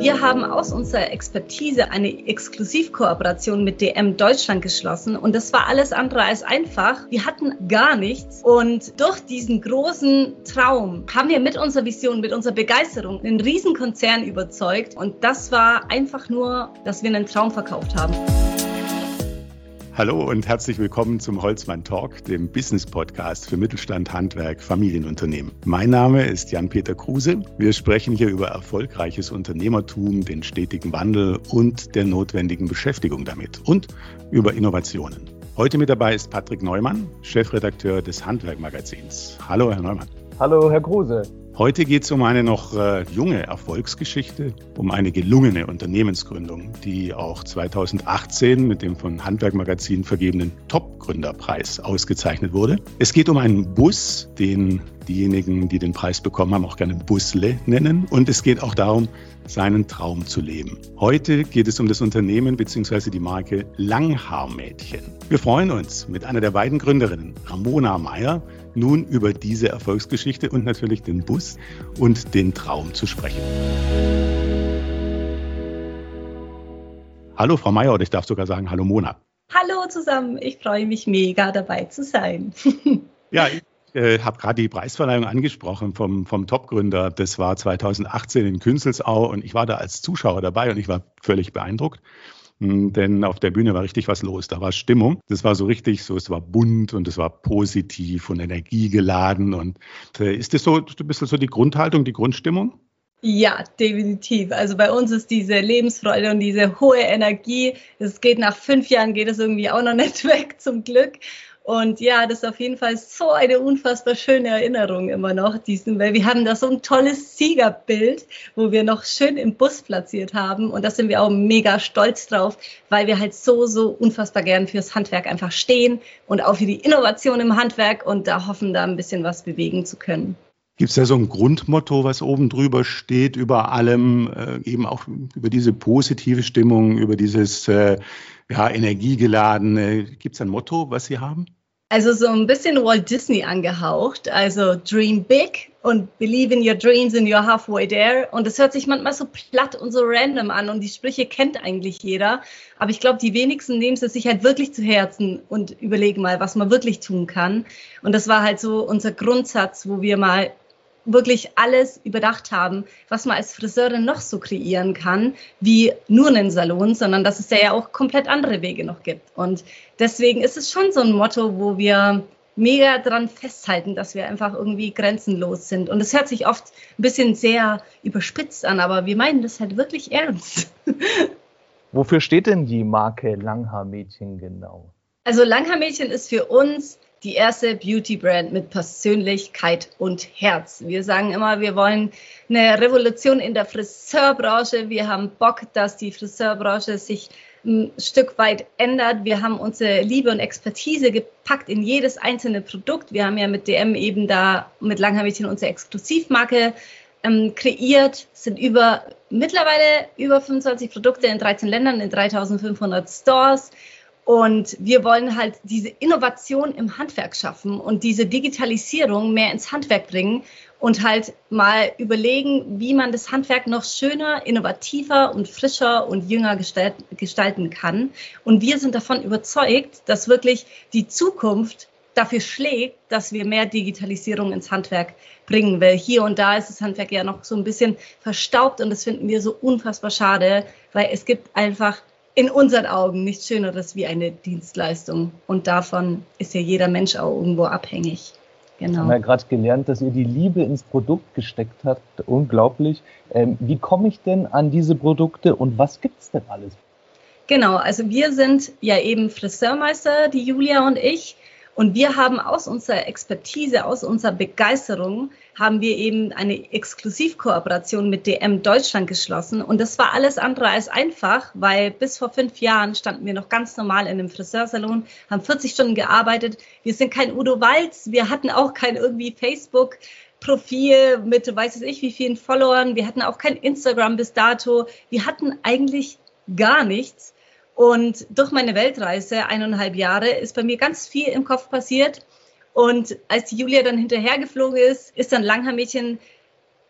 Wir haben aus unserer Expertise eine Exklusivkooperation mit DM Deutschland geschlossen und das war alles andere als einfach. Wir hatten gar nichts und durch diesen großen Traum haben wir mit unserer Vision, mit unserer Begeisterung einen Riesenkonzern überzeugt und das war einfach nur, dass wir einen Traum verkauft haben. Hallo und herzlich willkommen zum Holzmann Talk, dem Business Podcast für Mittelstand, Handwerk, Familienunternehmen. Mein Name ist Jan-Peter Kruse. Wir sprechen hier über erfolgreiches Unternehmertum, den stetigen Wandel und der notwendigen Beschäftigung damit und über Innovationen. Heute mit dabei ist Patrick Neumann, Chefredakteur des Handwerkmagazins. Hallo, Herr Neumann. Hallo, Herr Kruse. Heute geht es um eine noch äh, junge Erfolgsgeschichte, um eine gelungene Unternehmensgründung, die auch 2018 mit dem von Handwerkmagazin vergebenen Top-Gründerpreis ausgezeichnet wurde. Es geht um einen Bus, den diejenigen, die den Preis bekommen haben, auch gerne Busle nennen. Und es geht auch darum, seinen Traum zu leben. Heute geht es um das Unternehmen bzw. die Marke Langhaarmädchen. Wir freuen uns mit einer der beiden Gründerinnen, Ramona Meyer, nun über diese Erfolgsgeschichte und natürlich den Bus und den Traum zu sprechen. Hallo Frau Meier oder ich darf sogar sagen Hallo Mona. Hallo zusammen, ich freue mich mega dabei zu sein. ja, ich äh, habe gerade die Preisverleihung angesprochen vom, vom Top-Gründer. Das war 2018 in Künzelsau und ich war da als Zuschauer dabei und ich war völlig beeindruckt. Hm, denn auf der Bühne war richtig was los. Da war Stimmung. Das war so richtig so, es war bunt und es war positiv und energiegeladen. Und äh, ist das so ein bisschen so die Grundhaltung, die Grundstimmung? Ja, definitiv. Also bei uns ist diese Lebensfreude und diese hohe Energie, es geht nach fünf Jahren, geht es irgendwie auch noch nicht weg, zum Glück. Und ja, das ist auf jeden Fall so eine unfassbar schöne Erinnerung immer noch, diesen, weil wir haben da so ein tolles Siegerbild, wo wir noch schön im Bus platziert haben. Und da sind wir auch mega stolz drauf, weil wir halt so, so unfassbar gern fürs Handwerk einfach stehen und auch für die Innovation im Handwerk und da hoffen, da ein bisschen was bewegen zu können. Gibt es da so ein Grundmotto, was oben drüber steht, über allem, äh, eben auch über diese positive Stimmung, über dieses äh, ja, energiegeladene? Gibt es ein Motto, was Sie haben? Also so ein bisschen Walt Disney angehaucht, also Dream Big und Believe in your dreams and you're halfway there. Und es hört sich manchmal so platt und so random an und die Sprüche kennt eigentlich jeder. Aber ich glaube, die wenigsten nehmen es sich halt wirklich zu Herzen und überlegen mal, was man wirklich tun kann. Und das war halt so unser Grundsatz, wo wir mal wirklich alles überdacht haben, was man als Friseurin noch so kreieren kann, wie nur einen Salon, sondern dass es ja auch komplett andere Wege noch gibt. Und deswegen ist es schon so ein Motto, wo wir mega dran festhalten, dass wir einfach irgendwie grenzenlos sind. Und es hört sich oft ein bisschen sehr überspitzt an, aber wir meinen das halt wirklich ernst. Wofür steht denn die Marke Langhaarmädchen genau? Also Langhaarmädchen ist für uns die erste Beauty-Brand mit Persönlichkeit und Herz. Wir sagen immer, wir wollen eine Revolution in der Friseurbranche. Wir haben Bock, dass die Friseurbranche sich ein Stück weit ändert. Wir haben unsere Liebe und Expertise gepackt in jedes einzelne Produkt. Wir haben ja mit DM eben da mit Langhaarmädchen unsere Exklusivmarke ähm, kreiert, sind über mittlerweile über 25 Produkte in 13 Ländern, in 3500 Stores. Und wir wollen halt diese Innovation im Handwerk schaffen und diese Digitalisierung mehr ins Handwerk bringen und halt mal überlegen, wie man das Handwerk noch schöner, innovativer und frischer und jünger gestalten kann. Und wir sind davon überzeugt, dass wirklich die Zukunft dafür schlägt, dass wir mehr Digitalisierung ins Handwerk bringen. Weil hier und da ist das Handwerk ja noch so ein bisschen verstaubt und das finden wir so unfassbar schade, weil es gibt einfach in unseren Augen nichts Schöneres wie eine Dienstleistung. Und davon ist ja jeder Mensch auch irgendwo abhängig. Genau. Wir haben ja gerade gelernt, dass ihr die Liebe ins Produkt gesteckt habt. Unglaublich. Ähm, wie komme ich denn an diese Produkte und was gibt es denn alles? Genau, also wir sind ja eben Friseurmeister, die Julia und ich. Und wir haben aus unserer Expertise, aus unserer Begeisterung, haben wir eben eine Exklusivkooperation mit DM Deutschland geschlossen. Und das war alles andere als einfach, weil bis vor fünf Jahren standen wir noch ganz normal in einem Friseursalon, haben 40 Stunden gearbeitet. Wir sind kein Udo Walz, wir hatten auch kein irgendwie Facebook. Profil mit weiß ich wie vielen Followern. Wir hatten auch kein Instagram bis dato. Wir hatten eigentlich gar nichts. Und durch meine Weltreise, eineinhalb Jahre, ist bei mir ganz viel im Kopf passiert. Und als die Julia dann hinterhergeflogen ist, ist dann Langhaarmädchen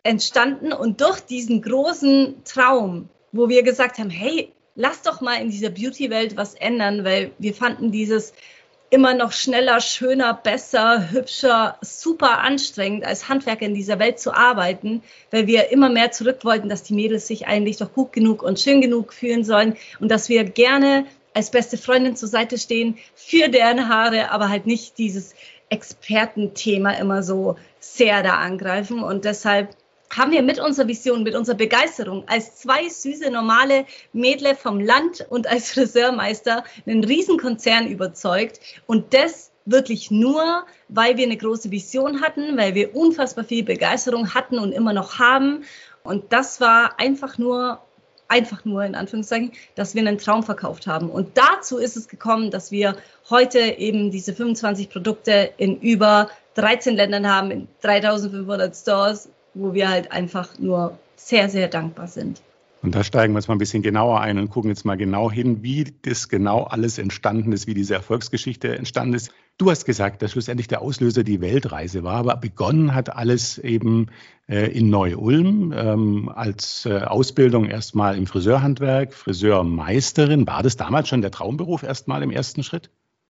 entstanden und durch diesen großen Traum, wo wir gesagt haben, hey, lass doch mal in dieser Beauty-Welt was ändern, weil wir fanden dieses immer noch schneller, schöner, besser, hübscher, super anstrengend als Handwerker in dieser Welt zu arbeiten, weil wir immer mehr zurück wollten, dass die Mädels sich eigentlich doch gut genug und schön genug fühlen sollen und dass wir gerne als beste Freundin zur Seite stehen für deren Haare, aber halt nicht dieses Expertenthema immer so sehr da angreifen. Und deshalb haben wir mit unserer Vision, mit unserer Begeisterung als zwei süße, normale Mädle vom Land und als Friseurmeister einen Riesenkonzern überzeugt. Und das wirklich nur, weil wir eine große Vision hatten, weil wir unfassbar viel Begeisterung hatten und immer noch haben. Und das war einfach nur, einfach nur in Anführungszeichen, dass wir einen Traum verkauft haben. Und dazu ist es gekommen, dass wir heute eben diese 25 Produkte in über 13 Ländern haben, in 3500 Stores, wo wir halt einfach nur sehr, sehr dankbar sind. Und da steigen wir jetzt mal ein bisschen genauer ein und gucken jetzt mal genau hin, wie das genau alles entstanden ist, wie diese Erfolgsgeschichte entstanden ist. Du hast gesagt, dass schlussendlich der Auslöser die Weltreise war, aber begonnen hat alles eben äh, in Neu-Ulm ähm, als äh, Ausbildung erstmal im Friseurhandwerk, Friseurmeisterin. War das damals schon der Traumberuf erstmal im ersten Schritt?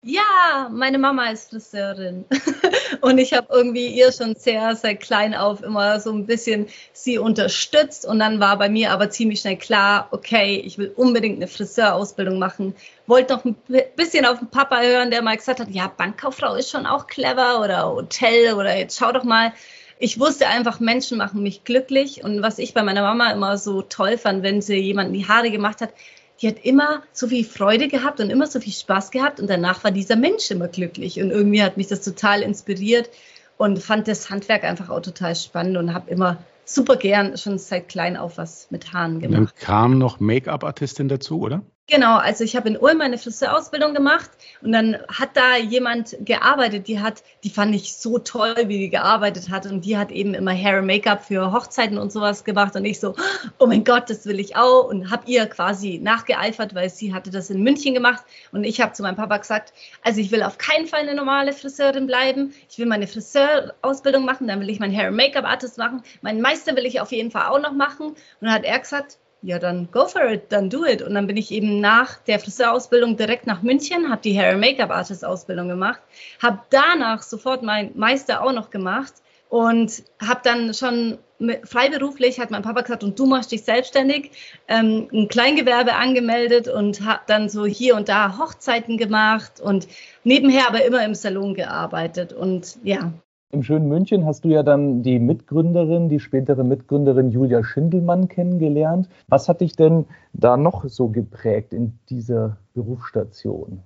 Ja, meine Mama ist Friseurin und ich habe irgendwie ihr schon sehr, sehr klein auf immer so ein bisschen sie unterstützt und dann war bei mir aber ziemlich schnell klar, okay, ich will unbedingt eine Friseurausbildung machen. Wollte noch ein bisschen auf den Papa hören, der mal gesagt hat, ja, Bankkauffrau ist schon auch clever oder Hotel oder jetzt schau doch mal. Ich wusste einfach, Menschen machen mich glücklich und was ich bei meiner Mama immer so toll fand, wenn sie jemanden die Haare gemacht hat, die hat immer so viel Freude gehabt und immer so viel Spaß gehabt und danach war dieser Mensch immer glücklich und irgendwie hat mich das total inspiriert und fand das Handwerk einfach auch total spannend und habe immer super gern schon seit klein auf was mit Haaren gemacht. Und dann kam noch Make-up-Artistin dazu, oder? Genau, also ich habe in Ulm meine Friseurausbildung gemacht und dann hat da jemand gearbeitet, die hat, die fand ich so toll, wie die gearbeitet hat und die hat eben immer Hair und Make-up für Hochzeiten und sowas gemacht und ich so, oh mein Gott, das will ich auch und habe ihr quasi nachgeeifert, weil sie hatte das in München gemacht und ich habe zu meinem Papa gesagt, also ich will auf keinen Fall eine normale Friseurin bleiben, ich will meine Friseurausbildung machen, dann will ich mein Hair und Make-up Artist machen, meinen Meister will ich auf jeden Fall auch noch machen und dann hat er gesagt, ja, dann go for it, dann do it. Und dann bin ich eben nach der Friseurausbildung direkt nach München, habe die Hair Make-up Artist Ausbildung gemacht, habe danach sofort mein Meister auch noch gemacht und habe dann schon freiberuflich, hat mein Papa gesagt, und du machst dich selbstständig, ähm, ein Kleingewerbe angemeldet und habe dann so hier und da Hochzeiten gemacht und nebenher aber immer im Salon gearbeitet. Und ja, im schönen München hast du ja dann die Mitgründerin, die spätere Mitgründerin Julia Schindelmann kennengelernt. Was hat dich denn da noch so geprägt in dieser Berufsstation?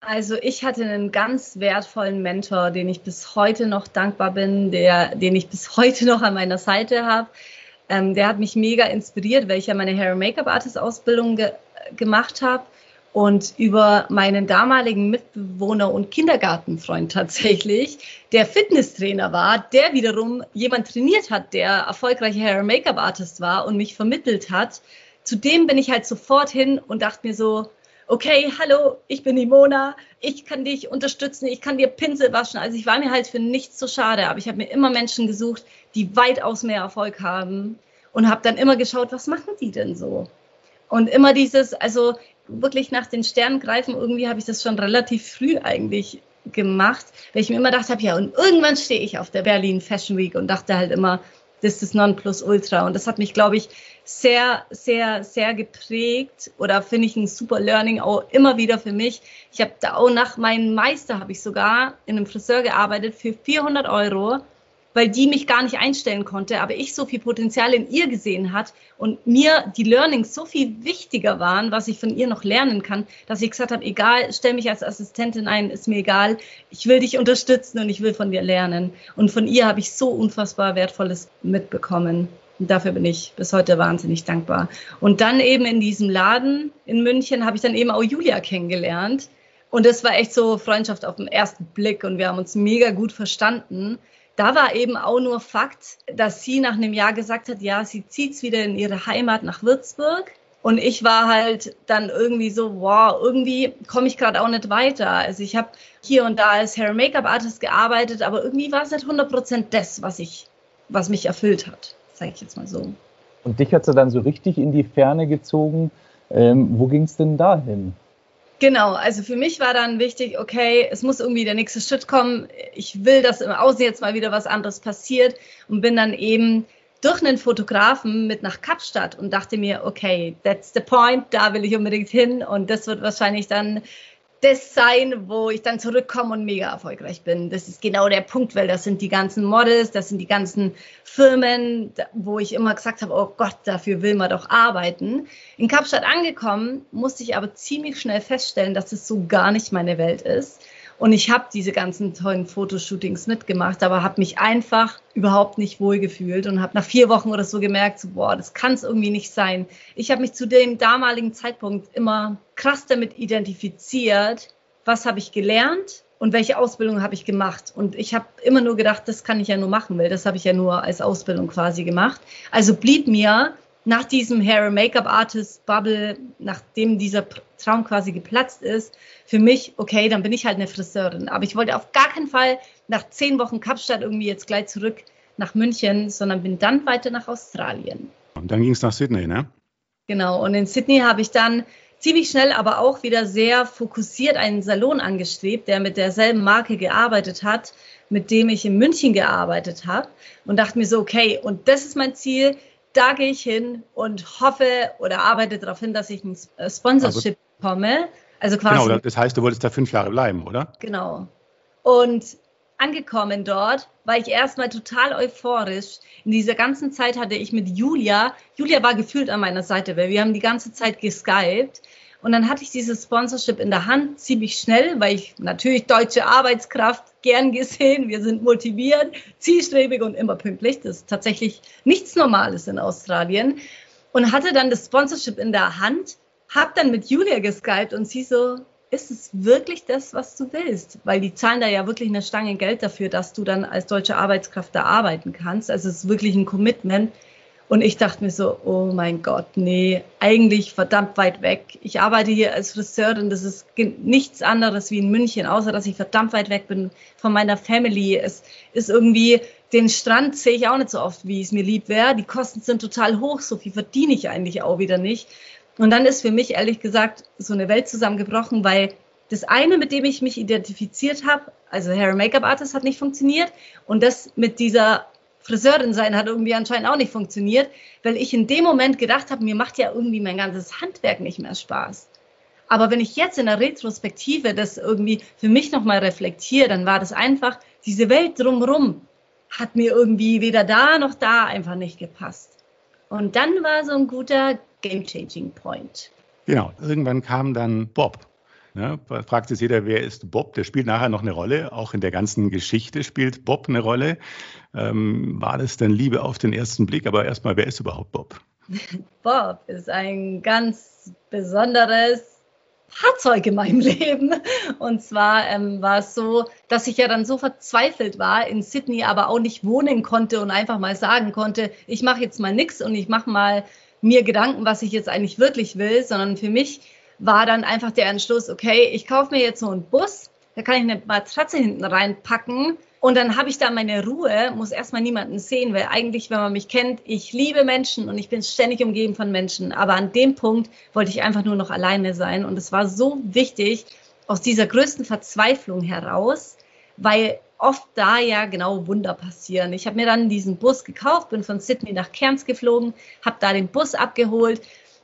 Also ich hatte einen ganz wertvollen Mentor, den ich bis heute noch dankbar bin, der, den ich bis heute noch an meiner Seite habe. Ähm, der hat mich mega inspiriert, weil ich ja meine Hair Make-up Artist Ausbildung ge gemacht habe und über meinen damaligen Mitbewohner und Kindergartenfreund tatsächlich, der Fitnesstrainer war, der wiederum jemand trainiert hat, der erfolgreicher Hair Make-up Artist war und mich vermittelt hat. Zudem bin ich halt sofort hin und dachte mir so, okay, hallo, ich bin Imona, ich kann dich unterstützen, ich kann dir Pinsel waschen. Also ich war mir halt für nichts so schade, aber ich habe mir immer Menschen gesucht, die weitaus mehr Erfolg haben und habe dann immer geschaut, was machen die denn so? Und immer dieses, also wirklich nach den Sternen greifen, irgendwie habe ich das schon relativ früh eigentlich gemacht, weil ich mir immer gedacht habe, ja, und irgendwann stehe ich auf der Berlin Fashion Week und dachte halt immer, das ist Nonplusultra. Und das hat mich, glaube ich, sehr, sehr, sehr geprägt oder finde ich ein super Learning auch immer wieder für mich. Ich habe da auch nach meinem Meister habe ich sogar in einem Friseur gearbeitet für 400 Euro weil die mich gar nicht einstellen konnte, aber ich so viel Potenzial in ihr gesehen hat und mir die Learnings so viel wichtiger waren, was ich von ihr noch lernen kann, dass ich gesagt habe, egal, stell mich als Assistentin ein, ist mir egal, ich will dich unterstützen und ich will von dir lernen. Und von ihr habe ich so unfassbar wertvolles mitbekommen. Und dafür bin ich bis heute wahnsinnig dankbar. Und dann eben in diesem Laden in München habe ich dann eben auch Julia kennengelernt. Und das war echt so Freundschaft auf den ersten Blick und wir haben uns mega gut verstanden da war eben auch nur Fakt, dass sie nach einem Jahr gesagt hat, ja, sie zieht wieder in ihre Heimat nach Würzburg. Und ich war halt dann irgendwie so, wow, irgendwie komme ich gerade auch nicht weiter. Also ich habe hier und da als Hair Make-up Artist gearbeitet, aber irgendwie war es nicht 100 Prozent das, was ich, was mich erfüllt hat. sage ich jetzt mal so. Und dich hat sie dann so richtig in die Ferne gezogen. Ähm, wo ging es denn dahin? Genau, also für mich war dann wichtig, okay, es muss irgendwie der nächste Schritt kommen. Ich will, dass im Außen jetzt mal wieder was anderes passiert und bin dann eben durch einen Fotografen mit nach Kapstadt und dachte mir, okay, that's the point, da will ich unbedingt hin und das wird wahrscheinlich dann das sein, wo ich dann zurückkomme und mega erfolgreich bin. Das ist genau der Punkt, weil das sind die ganzen Models, das sind die ganzen Firmen, wo ich immer gesagt habe, oh Gott, dafür will man doch arbeiten. In Kapstadt angekommen, musste ich aber ziemlich schnell feststellen, dass es so gar nicht meine Welt ist und ich habe diese ganzen tollen Fotoshootings mitgemacht, aber habe mich einfach überhaupt nicht wohl gefühlt und habe nach vier Wochen oder so gemerkt, so, boah, das kann es irgendwie nicht sein. Ich habe mich zu dem damaligen Zeitpunkt immer krass damit identifiziert, was habe ich gelernt und welche Ausbildung habe ich gemacht. Und ich habe immer nur gedacht, das kann ich ja nur machen, weil das habe ich ja nur als Ausbildung quasi gemacht. Also blieb mir nach diesem Hair and Make-up Artist Bubble, nachdem dieser Traum quasi geplatzt ist, für mich, okay, dann bin ich halt eine Friseurin. Aber ich wollte auf gar keinen Fall nach zehn Wochen Kapstadt irgendwie jetzt gleich zurück nach München, sondern bin dann weiter nach Australien. Und dann ging es nach Sydney, ne? Genau. Und in Sydney habe ich dann ziemlich schnell, aber auch wieder sehr fokussiert einen Salon angestrebt, der mit derselben Marke gearbeitet hat, mit dem ich in München gearbeitet habe und dachte mir so, okay, und das ist mein Ziel, da gehe ich hin und hoffe oder arbeite darauf hin, dass ich ein äh, Sponsorship also, bekomme. Also quasi. Genau, das heißt, du wolltest da fünf Jahre bleiben, oder? Genau. Und angekommen dort war ich erstmal total euphorisch. In dieser ganzen Zeit hatte ich mit Julia, Julia war gefühlt an meiner Seite, weil wir haben die ganze Zeit geskypt. Und dann hatte ich dieses Sponsorship in der Hand ziemlich schnell, weil ich natürlich deutsche Arbeitskraft gern gesehen. Wir sind motiviert, zielstrebig und immer pünktlich. Das ist tatsächlich nichts Normales in Australien. Und hatte dann das Sponsorship in der Hand, hab dann mit Julia geskypt und sie so, ist es wirklich das, was du willst? Weil die zahlen da ja wirklich eine Stange Geld dafür, dass du dann als deutsche Arbeitskraft da arbeiten kannst. Also es ist wirklich ein Commitment. Und ich dachte mir so, oh mein Gott, nee, eigentlich verdammt weit weg. Ich arbeite hier als Friseurin, das ist nichts anderes wie in München, außer dass ich verdammt weit weg bin von meiner Family. Es ist irgendwie, den Strand sehe ich auch nicht so oft, wie es mir lieb wäre. Die Kosten sind total hoch, so viel verdiene ich eigentlich auch wieder nicht. Und dann ist für mich ehrlich gesagt so eine Welt zusammengebrochen, weil das eine, mit dem ich mich identifiziert habe, also Hair Make-up Artist hat nicht funktioniert und das mit dieser Friseurin sein hat irgendwie anscheinend auch nicht funktioniert, weil ich in dem Moment gedacht habe, mir macht ja irgendwie mein ganzes Handwerk nicht mehr Spaß. Aber wenn ich jetzt in der Retrospektive das irgendwie für mich nochmal reflektiere, dann war das einfach, diese Welt drumherum hat mir irgendwie weder da noch da einfach nicht gepasst. Und dann war so ein guter Game-Changing Point. Genau, irgendwann kam dann Bob ja, fragt sich jeder, wer ist Bob? Der spielt nachher noch eine Rolle. Auch in der ganzen Geschichte spielt Bob eine Rolle. Ähm, war das denn Liebe auf den ersten Blick? Aber erstmal, wer ist überhaupt Bob? Bob ist ein ganz besonderes Fahrzeug in meinem Leben. Und zwar ähm, war es so, dass ich ja dann so verzweifelt war in Sydney, aber auch nicht wohnen konnte und einfach mal sagen konnte, ich mache jetzt mal nichts und ich mache mal mir Gedanken, was ich jetzt eigentlich wirklich will, sondern für mich war dann einfach der Entschluss, okay, ich kaufe mir jetzt so einen Bus, da kann ich eine Matratze hinten reinpacken und dann habe ich da meine Ruhe, muss erstmal niemanden sehen, weil eigentlich, wenn man mich kennt, ich liebe Menschen und ich bin ständig umgeben von Menschen. Aber an dem Punkt wollte ich einfach nur noch alleine sein. Und es war so wichtig, aus dieser größten Verzweiflung heraus, weil oft da ja genau Wunder passieren. Ich habe mir dann diesen Bus gekauft, bin von Sydney nach Cairns geflogen, habe da den Bus abgeholt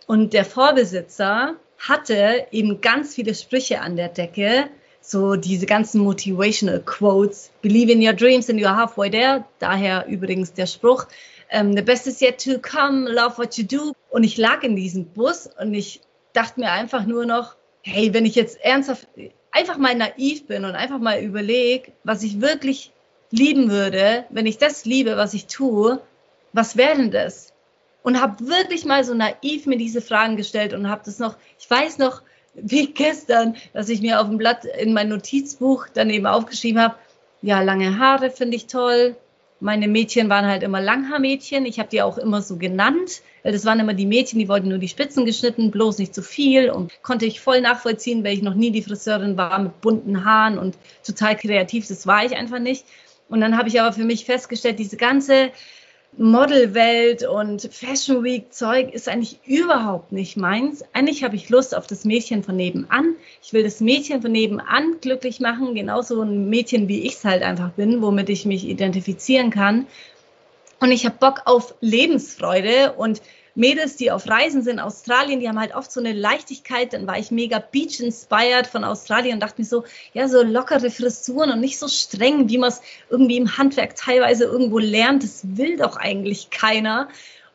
und der Vorbesitzer hatte eben ganz viele Sprüche an der Decke, so diese ganzen motivational Quotes. Believe in your dreams and you're halfway there. Daher übrigens der Spruch. Ähm, the best is yet to come, love what you do. Und ich lag in diesem Bus und ich dachte mir einfach nur noch, hey, wenn ich jetzt ernsthaft einfach mal naiv bin und einfach mal überlege, was ich wirklich lieben würde, wenn ich das liebe, was ich tue, was wäre denn das? Und habe wirklich mal so naiv mir diese Fragen gestellt und habe das noch, ich weiß noch, wie gestern, dass ich mir auf dem Blatt in mein Notizbuch daneben aufgeschrieben habe, ja, lange Haare finde ich toll. Meine Mädchen waren halt immer Langhaarmädchen. Ich habe die auch immer so genannt. Das waren immer die Mädchen, die wollten nur die Spitzen geschnitten, bloß nicht zu viel. Und konnte ich voll nachvollziehen, weil ich noch nie die Friseurin war mit bunten Haaren und total kreativ. Das war ich einfach nicht. Und dann habe ich aber für mich festgestellt, diese ganze Modelwelt und Fashion Week Zeug ist eigentlich überhaupt nicht meins. Eigentlich habe ich Lust auf das Mädchen von nebenan. Ich will das Mädchen von nebenan glücklich machen, genauso ein Mädchen wie ich es halt einfach bin, womit ich mich identifizieren kann. Und ich habe Bock auf Lebensfreude und Mädels, die auf Reisen sind, Australien, die haben halt oft so eine Leichtigkeit. Dann war ich mega Beach-inspired von Australien und dachte mir so, ja, so lockere Frisuren und nicht so streng, wie man es irgendwie im Handwerk teilweise irgendwo lernt. Das will doch eigentlich keiner.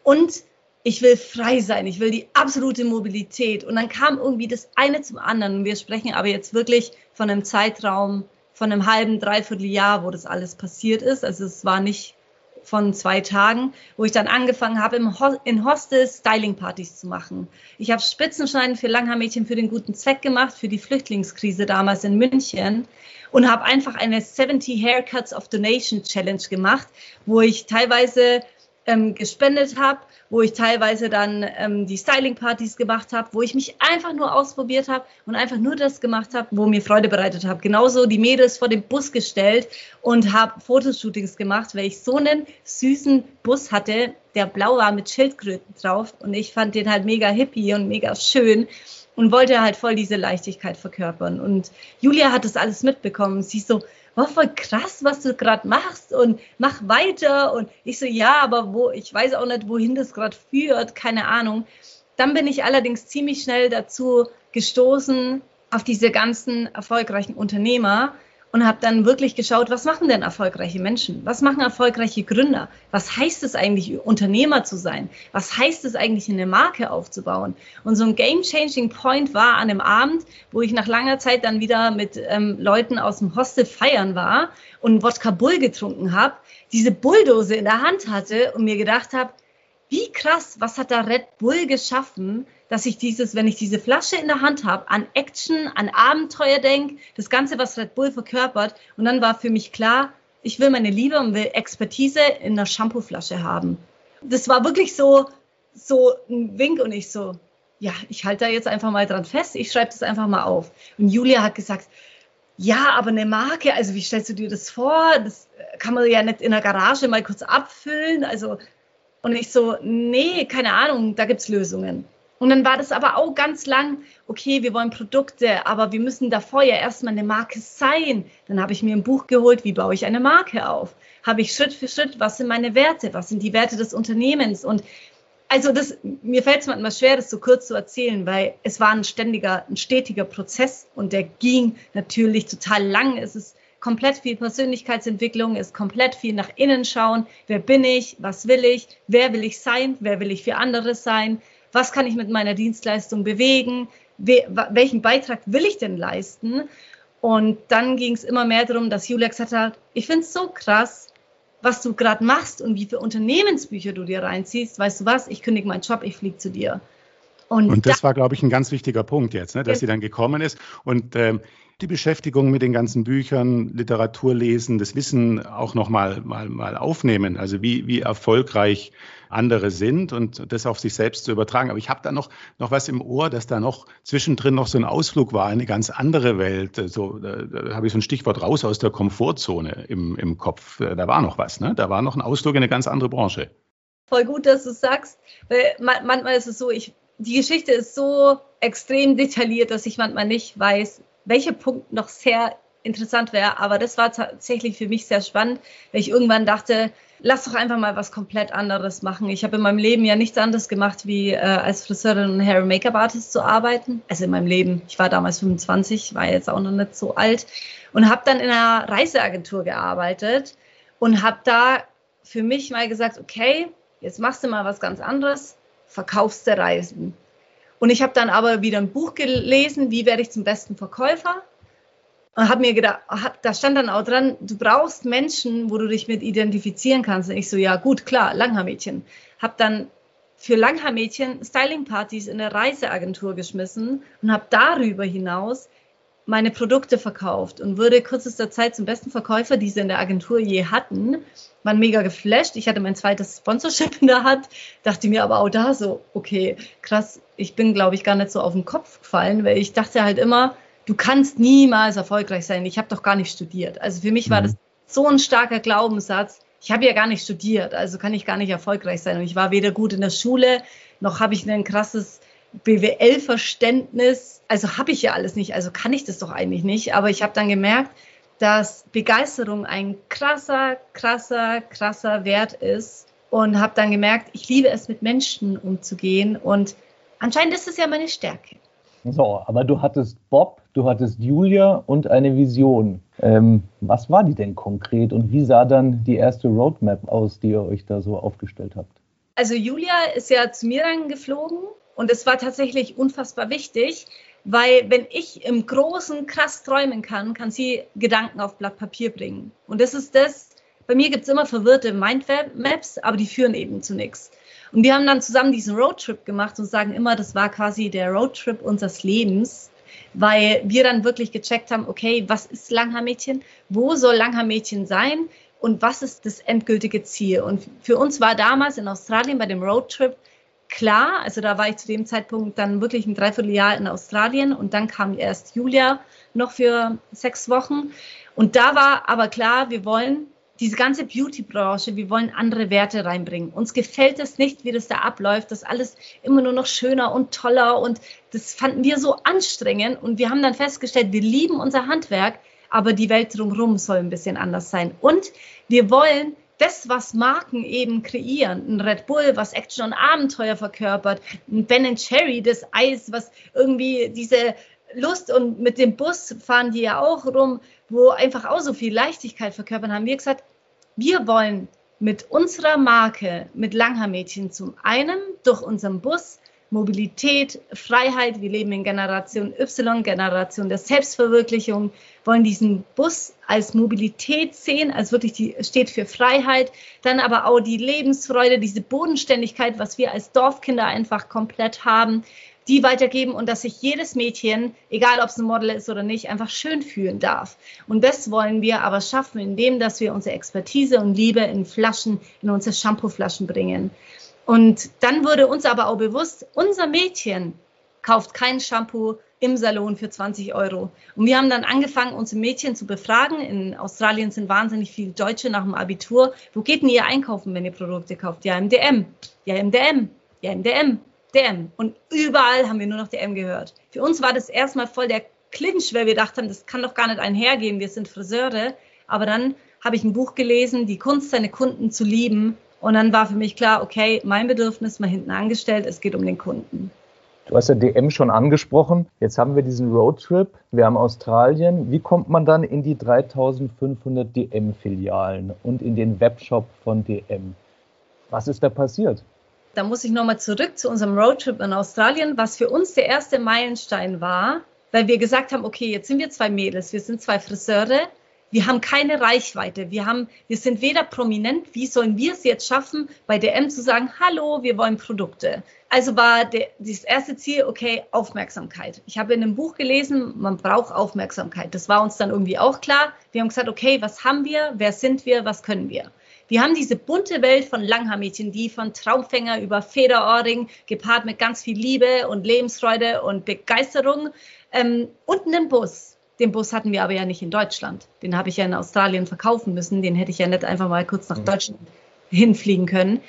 Und ich will frei sein, ich will die absolute Mobilität. Und dann kam irgendwie das eine zum anderen. wir sprechen aber jetzt wirklich von einem Zeitraum von einem halben, dreiviertel Jahr, wo das alles passiert ist. Also es war nicht von zwei Tagen, wo ich dann angefangen habe, im Ho in Hostels Styling-Partys zu machen. Ich habe Spitzenschneiden für Langhaarmädchen für den guten Zweck gemacht, für die Flüchtlingskrise damals in München und habe einfach eine 70 Haircuts of Donation Challenge gemacht, wo ich teilweise ähm, gespendet habe, wo ich teilweise dann ähm, die Styling-Partys gemacht habe, wo ich mich einfach nur ausprobiert habe und einfach nur das gemacht habe, wo mir Freude bereitet habe. Genauso die Mädels vor den Bus gestellt und habe Fotoshootings gemacht, weil ich so einen süßen Bus hatte, der blau war mit Schildkröten drauf und ich fand den halt mega hippie und mega schön und wollte halt voll diese Leichtigkeit verkörpern. Und Julia hat das alles mitbekommen. Sie so, war voll krass, was du gerade machst und mach weiter. Und ich so, ja, aber wo, ich weiß auch nicht, wohin das gerade führt, keine Ahnung. Dann bin ich allerdings ziemlich schnell dazu gestoßen, auf diese ganzen erfolgreichen Unternehmer, und habe dann wirklich geschaut, was machen denn erfolgreiche Menschen? Was machen erfolgreiche Gründer? Was heißt es eigentlich, Unternehmer zu sein? Was heißt es eigentlich, eine Marke aufzubauen? Und so ein game-changing Point war an einem Abend, wo ich nach langer Zeit dann wieder mit ähm, Leuten aus dem Hostel feiern war und Wodka Bull getrunken habe, diese Bulldose in der Hand hatte und mir gedacht habe, wie krass, was hat da Red Bull geschaffen, dass ich dieses, wenn ich diese Flasche in der Hand habe, an Action, an Abenteuer denke, das Ganze, was Red Bull verkörpert. Und dann war für mich klar, ich will meine Liebe und will Expertise in einer Shampooflasche haben. Das war wirklich so, so ein Wink und ich so, ja, ich halte da jetzt einfach mal dran fest, ich schreibe das einfach mal auf. Und Julia hat gesagt, ja, aber eine Marke, also wie stellst du dir das vor? Das kann man ja nicht in der Garage mal kurz abfüllen. Also, und ich so, nee, keine Ahnung, da gibt es Lösungen. Und dann war das aber auch ganz lang, okay, wir wollen Produkte, aber wir müssen davor ja erstmal eine Marke sein. Dann habe ich mir ein Buch geholt, wie baue ich eine Marke auf? Habe ich Schritt für Schritt, was sind meine Werte? Was sind die Werte des Unternehmens? Und also das, mir fällt es manchmal schwer, das so kurz zu erzählen, weil es war ein ständiger, ein stetiger Prozess und der ging natürlich total lang. Es ist komplett viel Persönlichkeitsentwicklung, ist komplett viel nach innen schauen. Wer bin ich? Was will ich? Wer will ich sein? Wer will ich für andere sein? Was kann ich mit meiner Dienstleistung bewegen, we, welchen Beitrag will ich denn leisten. Und dann ging es immer mehr darum, dass Julia gesagt hat, ich finde es so krass, was du gerade machst und wie viele Unternehmensbücher du dir reinziehst. Weißt du was, ich kündige meinen Job, ich fliege zu dir. Und, und das da war, glaube ich, ein ganz wichtiger Punkt jetzt, ne, dass sie dann gekommen ist. Und ähm, die Beschäftigung mit den ganzen Büchern, Literatur lesen, das Wissen auch noch mal, mal, mal aufnehmen, also wie, wie erfolgreich andere sind und das auf sich selbst zu übertragen. Aber ich habe da noch, noch was im Ohr, dass da noch zwischendrin noch so ein Ausflug war, eine ganz andere Welt. So, da, da habe ich so ein Stichwort raus aus der Komfortzone im, im Kopf. Da war noch was, ne? Da war noch ein Ausflug in eine ganz andere Branche. Voll gut, dass du es sagst, weil manchmal ist es so, ich, die Geschichte ist so extrem detailliert, dass ich manchmal nicht weiß, welcher Punkt noch sehr interessant wäre. Aber das war tatsächlich für mich sehr spannend, weil ich irgendwann dachte, lass doch einfach mal was komplett anderes machen. Ich habe in meinem Leben ja nichts anderes gemacht, wie äh, als Friseurin und Hair- Make-up Artist zu arbeiten. Also in meinem Leben. Ich war damals 25, war jetzt auch noch nicht so alt und habe dann in einer Reiseagentur gearbeitet und habe da für mich mal gesagt, okay, jetzt machst du mal was ganz anderes, verkaufst du Reisen. Und ich habe dann aber wieder ein Buch gelesen, wie werde ich zum besten Verkäufer? Und habe mir gedacht, da stand dann auch dran, du brauchst Menschen, wo du dich mit identifizieren kannst. Und ich so, ja gut, klar, Langhaarmädchen. Habe dann für Langhaarmädchen Stylingpartys in der Reiseagentur geschmissen und habe darüber hinaus meine Produkte verkauft und wurde kürzester Zeit zum besten Verkäufer, die sie in der Agentur je hatten. Waren mega geflasht. Ich hatte mein zweites Sponsorship in der Hand, dachte mir aber auch da so, okay, krass, ich bin, glaube ich, gar nicht so auf den Kopf gefallen, weil ich dachte halt immer, du kannst niemals erfolgreich sein. Ich habe doch gar nicht studiert. Also für mich war mhm. das so ein starker Glaubenssatz, ich habe ja gar nicht studiert, also kann ich gar nicht erfolgreich sein. Und ich war weder gut in der Schule, noch habe ich ein krasses BWL-Verständnis. Also habe ich ja alles nicht, also kann ich das doch eigentlich nicht. Aber ich habe dann gemerkt, dass Begeisterung ein krasser, krasser, krasser Wert ist. Und habe dann gemerkt, ich liebe es, mit Menschen umzugehen. Und anscheinend ist es ja meine Stärke. So, aber du hattest Bob, du hattest Julia und eine Vision. Ähm, was war die denn konkret und wie sah dann die erste Roadmap aus, die ihr euch da so aufgestellt habt? Also Julia ist ja zu mir dann geflogen und es war tatsächlich unfassbar wichtig, weil wenn ich im Großen krass träumen kann, kann sie Gedanken auf Blatt Papier bringen. Und das ist das, bei mir gibt es immer verwirrte Mindmaps, aber die führen eben zu nichts. Und wir haben dann zusammen diesen Roadtrip gemacht und sagen immer, das war quasi der Roadtrip unseres Lebens, weil wir dann wirklich gecheckt haben, okay, was ist Langhaar-Mädchen? Wo soll Langhaar-Mädchen sein? Und was ist das endgültige Ziel? Und für uns war damals in Australien bei dem Roadtrip klar, also da war ich zu dem Zeitpunkt dann wirklich ein Dreivierteljahr in Australien und dann kam erst Julia noch für sechs Wochen. Und da war aber klar, wir wollen diese ganze Beauty-Branche, wir wollen andere Werte reinbringen. Uns gefällt es nicht, wie das da abläuft, das alles immer nur noch schöner und toller und das fanden wir so anstrengend und wir haben dann festgestellt, wir lieben unser Handwerk, aber die Welt drumherum soll ein bisschen anders sein. Und wir wollen das, was Marken eben kreieren, ein Red Bull, was Action und Abenteuer verkörpert, ein Ben Cherry, das Eis, was irgendwie diese Lust und mit dem Bus fahren die ja auch rum, wo einfach auch so viel Leichtigkeit verkörpern, haben. Wir gesagt, wir wollen mit unserer Marke, mit Langhaar-Mädchen zum einen durch unseren Bus Mobilität, Freiheit. Wir leben in Generation Y, Generation der Selbstverwirklichung, wollen diesen Bus als Mobilität sehen, als wirklich die steht für Freiheit. Dann aber auch die Lebensfreude, diese Bodenständigkeit, was wir als Dorfkinder einfach komplett haben die weitergeben und dass sich jedes Mädchen, egal ob es ein Model ist oder nicht, einfach schön fühlen darf. Und das wollen wir aber schaffen, indem dass wir unsere Expertise und Liebe in Flaschen, in unsere Shampooflaschen bringen. Und dann wurde uns aber auch bewusst, unser Mädchen kauft kein Shampoo im Salon für 20 Euro. Und wir haben dann angefangen, unsere Mädchen zu befragen. In Australien sind wahnsinnig viele Deutsche nach dem Abitur. Wo geht denn ihr einkaufen, wenn ihr Produkte kauft? Ja, im DM. Ja, im DM. Ja, im DM. DM. Und überall haben wir nur noch DM gehört. Für uns war das erstmal voll der Clinch, weil wir dachten, das kann doch gar nicht einhergehen. Wir sind Friseure. Aber dann habe ich ein Buch gelesen, Die Kunst, seine Kunden zu lieben. Und dann war für mich klar, okay, mein Bedürfnis mal hinten angestellt, es geht um den Kunden. Du hast ja DM schon angesprochen. Jetzt haben wir diesen Roadtrip. Wir haben Australien. Wie kommt man dann in die 3500 DM-Filialen und in den Webshop von DM? Was ist da passiert? da muss ich nochmal zurück zu unserem Roadtrip in Australien, was für uns der erste Meilenstein war, weil wir gesagt haben, okay, jetzt sind wir zwei Mädels, wir sind zwei Friseure, wir haben keine Reichweite, wir haben, wir sind weder prominent, wie sollen wir es jetzt schaffen, bei DM zu sagen, hallo, wir wollen Produkte. Also war der, das erste Ziel, okay, Aufmerksamkeit. Ich habe in einem Buch gelesen, man braucht Aufmerksamkeit. Das war uns dann irgendwie auch klar. Wir haben gesagt, okay, was haben wir, wer sind wir, was können wir? Wir haben diese bunte Welt von Langhaarmädchen, die von Traumfänger über Federohrring, gepaart mit ganz viel Liebe und Lebensfreude und Begeisterung ähm, und einen Bus. Den Bus hatten wir aber ja nicht in Deutschland. Den habe ich ja in Australien verkaufen müssen. Den hätte ich ja nicht einfach mal kurz nach mhm. Deutschland hinfliegen können.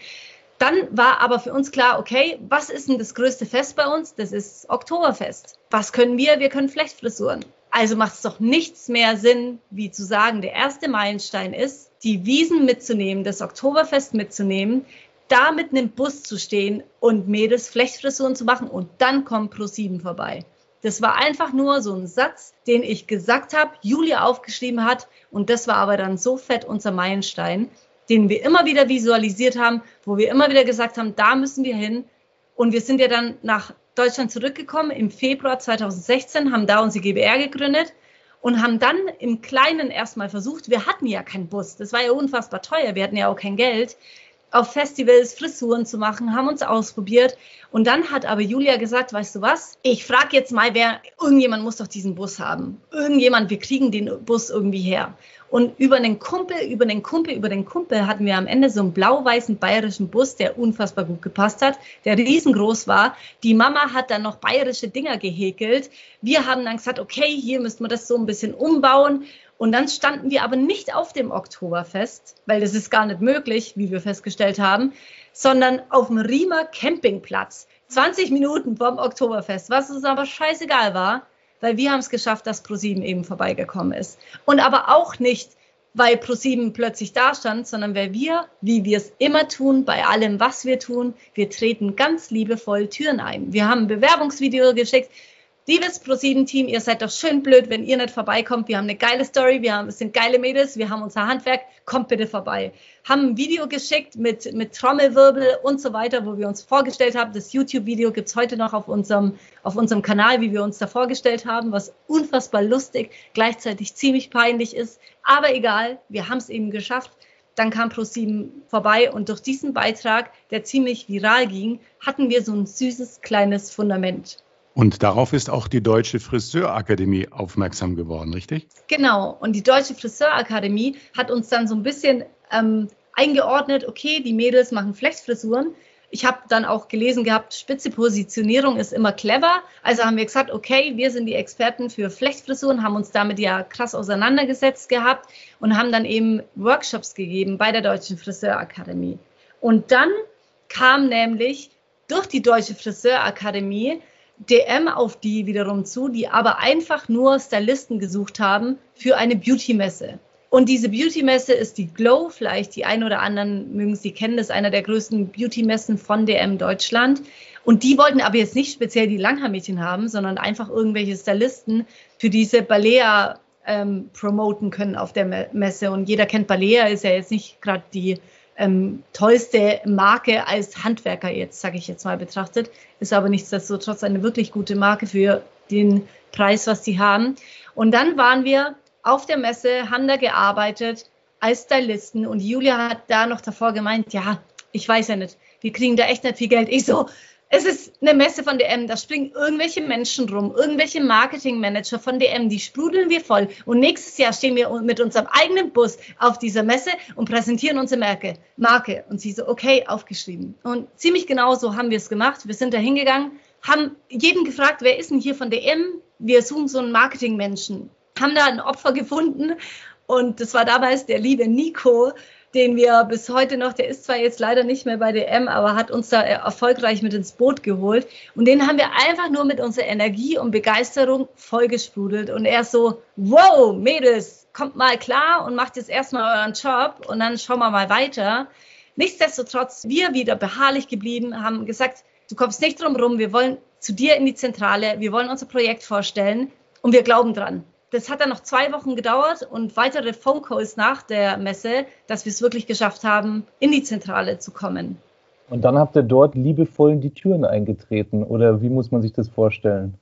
Dann war aber für uns klar, okay, was ist denn das größte Fest bei uns? Das ist Oktoberfest. Was können wir? Wir können Flechtfrisuren. Also macht es doch nichts mehr Sinn, wie zu sagen, der erste Meilenstein ist, die Wiesen mitzunehmen, das Oktoberfest mitzunehmen, da mit einem Bus zu stehen und Mädels Flechtfrisuren zu machen und dann kommt Pro7 vorbei. Das war einfach nur so ein Satz, den ich gesagt habe, Julia aufgeschrieben hat und das war aber dann so fett unser Meilenstein, den wir immer wieder visualisiert haben, wo wir immer wieder gesagt haben, da müssen wir hin. Und wir sind ja dann nach Deutschland zurückgekommen im Februar 2016, haben da unsere GBR gegründet und haben dann im Kleinen erstmal versucht, wir hatten ja keinen Bus, das war ja unfassbar teuer, wir hatten ja auch kein Geld, auf Festivals Frisuren zu machen, haben uns ausprobiert. Und dann hat aber Julia gesagt, weißt du was, ich frage jetzt mal, wer, irgendjemand muss doch diesen Bus haben. Irgendjemand, wir kriegen den Bus irgendwie her. Und über einen Kumpel, über den Kumpel, über den Kumpel hatten wir am Ende so einen blau-weißen bayerischen Bus, der unfassbar gut gepasst hat, der riesengroß war. Die Mama hat dann noch bayerische Dinger gehäkelt. Wir haben dann gesagt, okay, hier müssen wir das so ein bisschen umbauen. Und dann standen wir aber nicht auf dem Oktoberfest, weil das ist gar nicht möglich, wie wir festgestellt haben, sondern auf dem Riemer Campingplatz. 20 Minuten vom Oktoberfest, was uns aber scheißegal war, weil wir haben es geschafft, dass ProSieben eben vorbeigekommen ist. Und aber auch nicht, weil ProSieben plötzlich da stand, sondern weil wir, wie wir es immer tun, bei allem, was wir tun, wir treten ganz liebevoll Türen ein. Wir haben ein Bewerbungsvideo geschickt, Liebes Pro7-Team, ihr seid doch schön blöd, wenn ihr nicht vorbeikommt. Wir haben eine geile Story, wir, haben, sind geile Mädels, wir haben unser Handwerk, kommt bitte vorbei. Haben ein Video geschickt mit, mit Trommelwirbel und so weiter, wo wir uns vorgestellt haben. Das YouTube-Video gibt's heute noch auf unserem, auf unserem Kanal, wie wir uns da vorgestellt haben, was unfassbar lustig, gleichzeitig ziemlich peinlich ist. Aber egal, wir haben es eben geschafft. Dann kam Pro7 vorbei und durch diesen Beitrag, der ziemlich viral ging, hatten wir so ein süßes kleines Fundament. Und darauf ist auch die Deutsche Friseurakademie aufmerksam geworden, richtig? Genau. Und die Deutsche Friseurakademie hat uns dann so ein bisschen ähm, eingeordnet, okay, die Mädels machen Flechtfrisuren. Ich habe dann auch gelesen gehabt, spitze Positionierung ist immer clever. Also haben wir gesagt, okay, wir sind die Experten für Flechtfrisuren, haben uns damit ja krass auseinandergesetzt gehabt und haben dann eben Workshops gegeben bei der Deutschen Friseurakademie. Und dann kam nämlich durch die Deutsche Friseurakademie DM auf die wiederum zu, die aber einfach nur Stylisten gesucht haben für eine Beauty-Messe. Und diese Beauty-Messe ist die Glow, vielleicht die ein oder anderen mögen sie kennen, das ist einer der größten Beauty-Messen von DM Deutschland. Und die wollten aber jetzt nicht speziell die Langhaarmädchen haben, sondern einfach irgendwelche Stylisten für diese Balea ähm, promoten können auf der Messe. Und jeder kennt Balea, ist ja jetzt nicht gerade die ähm, tollste Marke als Handwerker jetzt, sage ich jetzt mal betrachtet, ist aber nichtsdestotrotz eine wirklich gute Marke für den Preis, was sie haben. Und dann waren wir auf der Messe, haben da gearbeitet als Stylisten und Julia hat da noch davor gemeint, ja, ich weiß ja nicht, wir kriegen da echt nicht viel Geld. Ich so, es ist eine Messe von DM, da springen irgendwelche Menschen rum, irgendwelche Marketingmanager von DM, die sprudeln wir voll. Und nächstes Jahr stehen wir mit unserem eigenen Bus auf dieser Messe und präsentieren unsere Marke. Marke. Und sie so, okay, aufgeschrieben. Und ziemlich genau so haben wir es gemacht. Wir sind da hingegangen, haben jeden gefragt, wer ist denn hier von DM? Wir suchen so einen Marketingmenschen. Haben da ein Opfer gefunden und das war damals der liebe Nico, den wir bis heute noch, der ist zwar jetzt leider nicht mehr bei DM, aber hat uns da erfolgreich mit ins Boot geholt. Und den haben wir einfach nur mit unserer Energie und Begeisterung vollgesprudelt. Und er so, wow, Mädels, kommt mal klar und macht jetzt erstmal euren Job und dann schauen wir mal weiter. Nichtsdestotrotz, wir wieder beharrlich geblieben, haben gesagt, du kommst nicht drum rum, wir wollen zu dir in die Zentrale, wir wollen unser Projekt vorstellen und wir glauben dran das hat dann noch zwei Wochen gedauert und weitere Phone Calls nach der Messe, dass wir es wirklich geschafft haben, in die Zentrale zu kommen. Und dann habt ihr dort liebevoll in die Türen eingetreten oder wie muss man sich das vorstellen?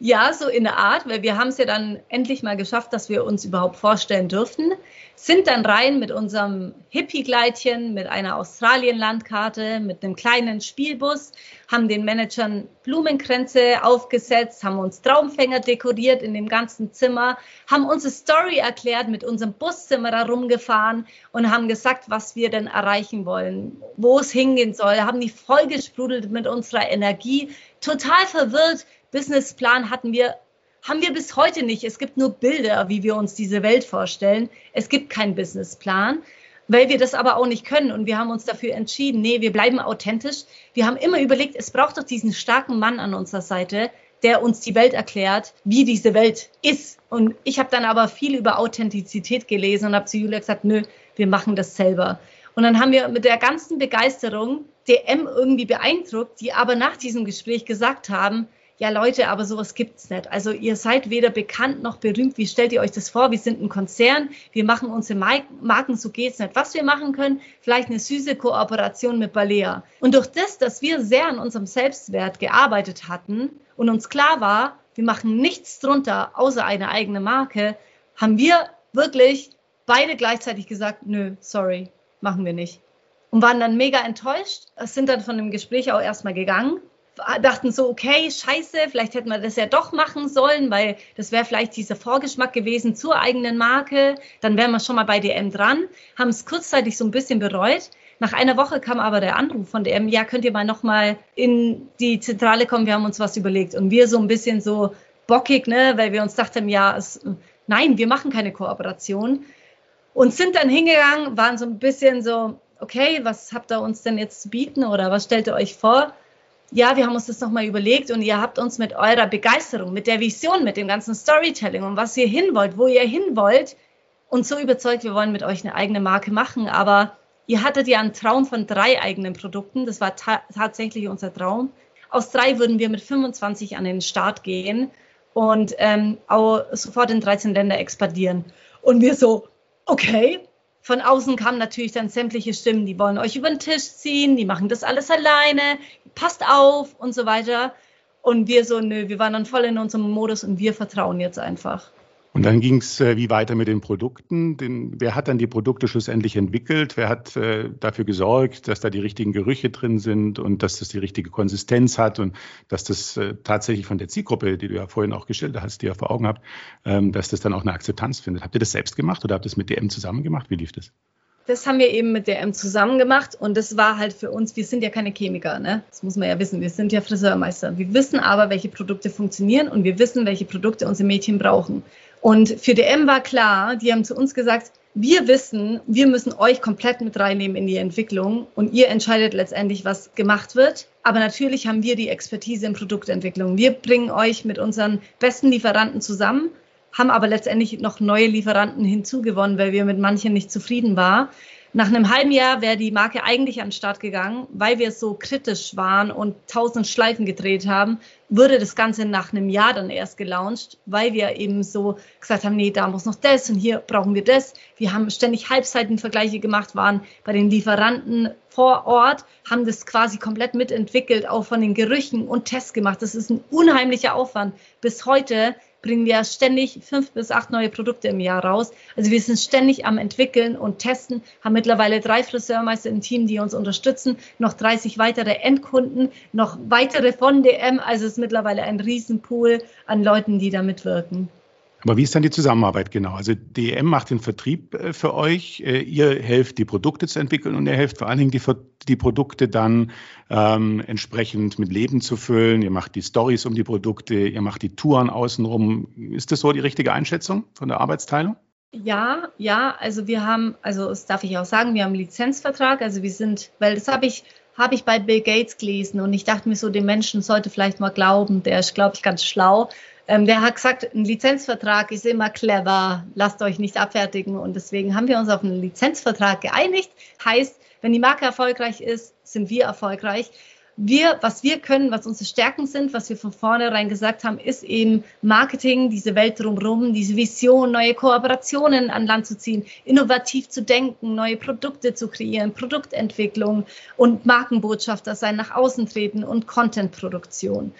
Ja, so in der Art, weil wir haben es ja dann endlich mal geschafft, dass wir uns überhaupt vorstellen durften. Sind dann rein mit unserem Hippie-Gleitchen, mit einer Australien-Landkarte, mit einem kleinen Spielbus, haben den Managern Blumenkränze aufgesetzt, haben uns Traumfänger dekoriert in dem ganzen Zimmer, haben unsere Story erklärt, mit unserem Buszimmer herumgefahren und haben gesagt, was wir denn erreichen wollen, wo es hingehen soll, haben die vollgesprudelt mit unserer Energie, total verwirrt, Businessplan hatten wir, haben wir bis heute nicht. Es gibt nur Bilder, wie wir uns diese Welt vorstellen. Es gibt keinen Businessplan, weil wir das aber auch nicht können. Und wir haben uns dafür entschieden, nee, wir bleiben authentisch. Wir haben immer überlegt, es braucht doch diesen starken Mann an unserer Seite, der uns die Welt erklärt, wie diese Welt ist. Und ich habe dann aber viel über Authentizität gelesen und habe zu Julia gesagt, nö, wir machen das selber. Und dann haben wir mit der ganzen Begeisterung DM irgendwie beeindruckt, die aber nach diesem Gespräch gesagt haben, ja Leute, aber sowas gibt's nicht. Also ihr seid weder bekannt noch berühmt. Wie stellt ihr euch das vor? Wir sind ein Konzern, wir machen unsere Marken, so geht's nicht. Was wir machen können, vielleicht eine süße Kooperation mit Balea. Und durch das, dass wir sehr an unserem Selbstwert gearbeitet hatten und uns klar war, wir machen nichts drunter außer eine eigene Marke, haben wir wirklich beide gleichzeitig gesagt, nö, sorry, machen wir nicht. Und waren dann mega enttäuscht, sind dann von dem Gespräch auch erstmal gegangen dachten so, okay, scheiße, vielleicht hätten wir das ja doch machen sollen, weil das wäre vielleicht dieser Vorgeschmack gewesen zur eigenen Marke. Dann wären wir schon mal bei DM dran, haben es kurzzeitig so ein bisschen bereut. Nach einer Woche kam aber der Anruf von DM, ja, könnt ihr mal nochmal in die Zentrale kommen, wir haben uns was überlegt. Und wir so ein bisschen so bockig, ne, weil wir uns dachten, ja, es, nein, wir machen keine Kooperation. Und sind dann hingegangen, waren so ein bisschen so, okay, was habt ihr uns denn jetzt zu bieten oder was stellt ihr euch vor? Ja, wir haben uns das nochmal überlegt und ihr habt uns mit eurer Begeisterung, mit der Vision, mit dem ganzen Storytelling und was ihr hin wollt, wo ihr hin wollt, uns so überzeugt, wir wollen mit euch eine eigene Marke machen. Aber ihr hattet ja einen Traum von drei eigenen Produkten. Das war ta tatsächlich unser Traum. Aus drei würden wir mit 25 an den Start gehen und ähm, auch sofort in 13 Länder expandieren. Und wir so, okay. Von außen kamen natürlich dann sämtliche Stimmen, die wollen euch über den Tisch ziehen, die machen das alles alleine, passt auf und so weiter. Und wir so, nö, wir waren dann voll in unserem Modus und wir vertrauen jetzt einfach. Und dann ging es äh, wie weiter mit den Produkten? Den, wer hat dann die Produkte schlussendlich entwickelt? Wer hat äh, dafür gesorgt, dass da die richtigen Gerüche drin sind und dass das die richtige Konsistenz hat und dass das äh, tatsächlich von der Zielgruppe, die du ja vorhin auch gestellt hast, die ihr vor Augen habt, ähm, dass das dann auch eine Akzeptanz findet? Habt ihr das selbst gemacht oder habt ihr das mit DM zusammen gemacht? Wie lief das? Das haben wir eben mit DM zusammen gemacht und das war halt für uns, wir sind ja keine Chemiker, ne? Das muss man ja wissen. Wir sind ja Friseurmeister. Wir wissen aber, welche Produkte funktionieren und wir wissen, welche Produkte unsere Mädchen brauchen. Und für DM war klar, die haben zu uns gesagt, wir wissen, wir müssen euch komplett mit reinnehmen in die Entwicklung und ihr entscheidet letztendlich, was gemacht wird. Aber natürlich haben wir die Expertise in Produktentwicklung. Wir bringen euch mit unseren besten Lieferanten zusammen, haben aber letztendlich noch neue Lieferanten hinzugewonnen, weil wir mit manchen nicht zufrieden waren. Nach einem halben Jahr wäre die Marke eigentlich an den Start gegangen, weil wir so kritisch waren und tausend Schleifen gedreht haben, wurde das Ganze nach einem Jahr dann erst gelauncht, weil wir eben so gesagt haben, nee, da muss noch das und hier brauchen wir das. Wir haben ständig Halbseitenvergleiche gemacht, waren bei den Lieferanten vor Ort, haben das quasi komplett mitentwickelt, auch von den Gerüchen und Tests gemacht. Das ist ein unheimlicher Aufwand. Bis heute bringen wir ständig fünf bis acht neue Produkte im Jahr raus. Also wir sind ständig am entwickeln und testen, haben mittlerweile drei Friseurmeister im Team, die uns unterstützen, noch 30 weitere Endkunden, noch weitere von DM. Also es ist mittlerweile ein Riesenpool an Leuten, die da mitwirken. Aber wie ist dann die Zusammenarbeit genau? Also DM macht den Vertrieb äh, für euch, äh, ihr helft die Produkte zu entwickeln und ihr helft vor allen Dingen die, die Produkte dann ähm, entsprechend mit Leben zu füllen. Ihr macht die Stories um die Produkte, ihr macht die Touren außenrum. Ist das so die richtige Einschätzung von der Arbeitsteilung? Ja, ja, also wir haben, also das darf ich auch sagen, wir haben einen Lizenzvertrag, also wir sind, weil das habe ich habe ich bei Bill Gates gelesen und ich dachte mir so, dem Menschen sollte vielleicht mal glauben, der ist, glaube ich, ganz schlau. Ähm, der hat gesagt, ein Lizenzvertrag ist immer clever, lasst euch nicht abfertigen. Und deswegen haben wir uns auf einen Lizenzvertrag geeinigt. Heißt, wenn die Marke erfolgreich ist, sind wir erfolgreich. Wir, was wir können, was unsere Stärken sind, was wir von vornherein gesagt haben, ist eben Marketing, diese Welt drumherum, diese Vision, neue Kooperationen an Land zu ziehen, innovativ zu denken, neue Produkte zu kreieren, Produktentwicklung und Markenbotschafter sein, nach außen treten und Contentproduktion.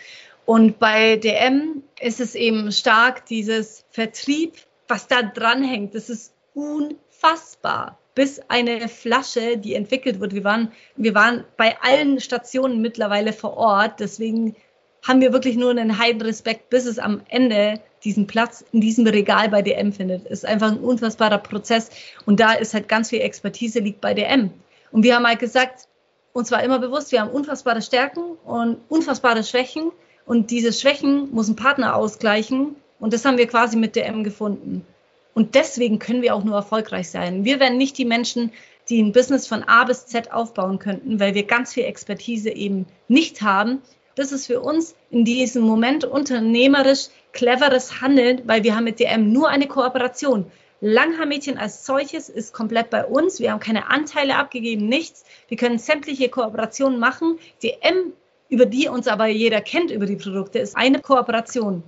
Und bei DM ist es eben stark dieses Vertrieb, was da dranhängt. Das ist unfassbar. Bis eine Flasche, die entwickelt wird. Wir waren, wir waren bei allen Stationen mittlerweile vor Ort. Deswegen haben wir wirklich nur einen heiden Respekt, bis es am Ende diesen Platz in diesem Regal bei DM findet. Ist einfach ein unfassbarer Prozess. Und da ist halt ganz viel Expertise liegt bei DM. Und wir haben halt gesagt, uns war immer bewusst, wir haben unfassbare Stärken und unfassbare Schwächen. Und diese Schwächen muss ein Partner ausgleichen. Und das haben wir quasi mit DM gefunden. Und deswegen können wir auch nur erfolgreich sein. Wir wären nicht die Menschen, die ein Business von A bis Z aufbauen könnten, weil wir ganz viel Expertise eben nicht haben. Das ist für uns in diesem Moment unternehmerisch cleveres Handeln, weil wir haben mit DM nur eine Kooperation. Langhaarmädchen als solches ist komplett bei uns. Wir haben keine Anteile abgegeben, nichts. Wir können sämtliche Kooperationen machen. DM über die uns aber jeder kennt über die Produkte, ist eine Kooperation.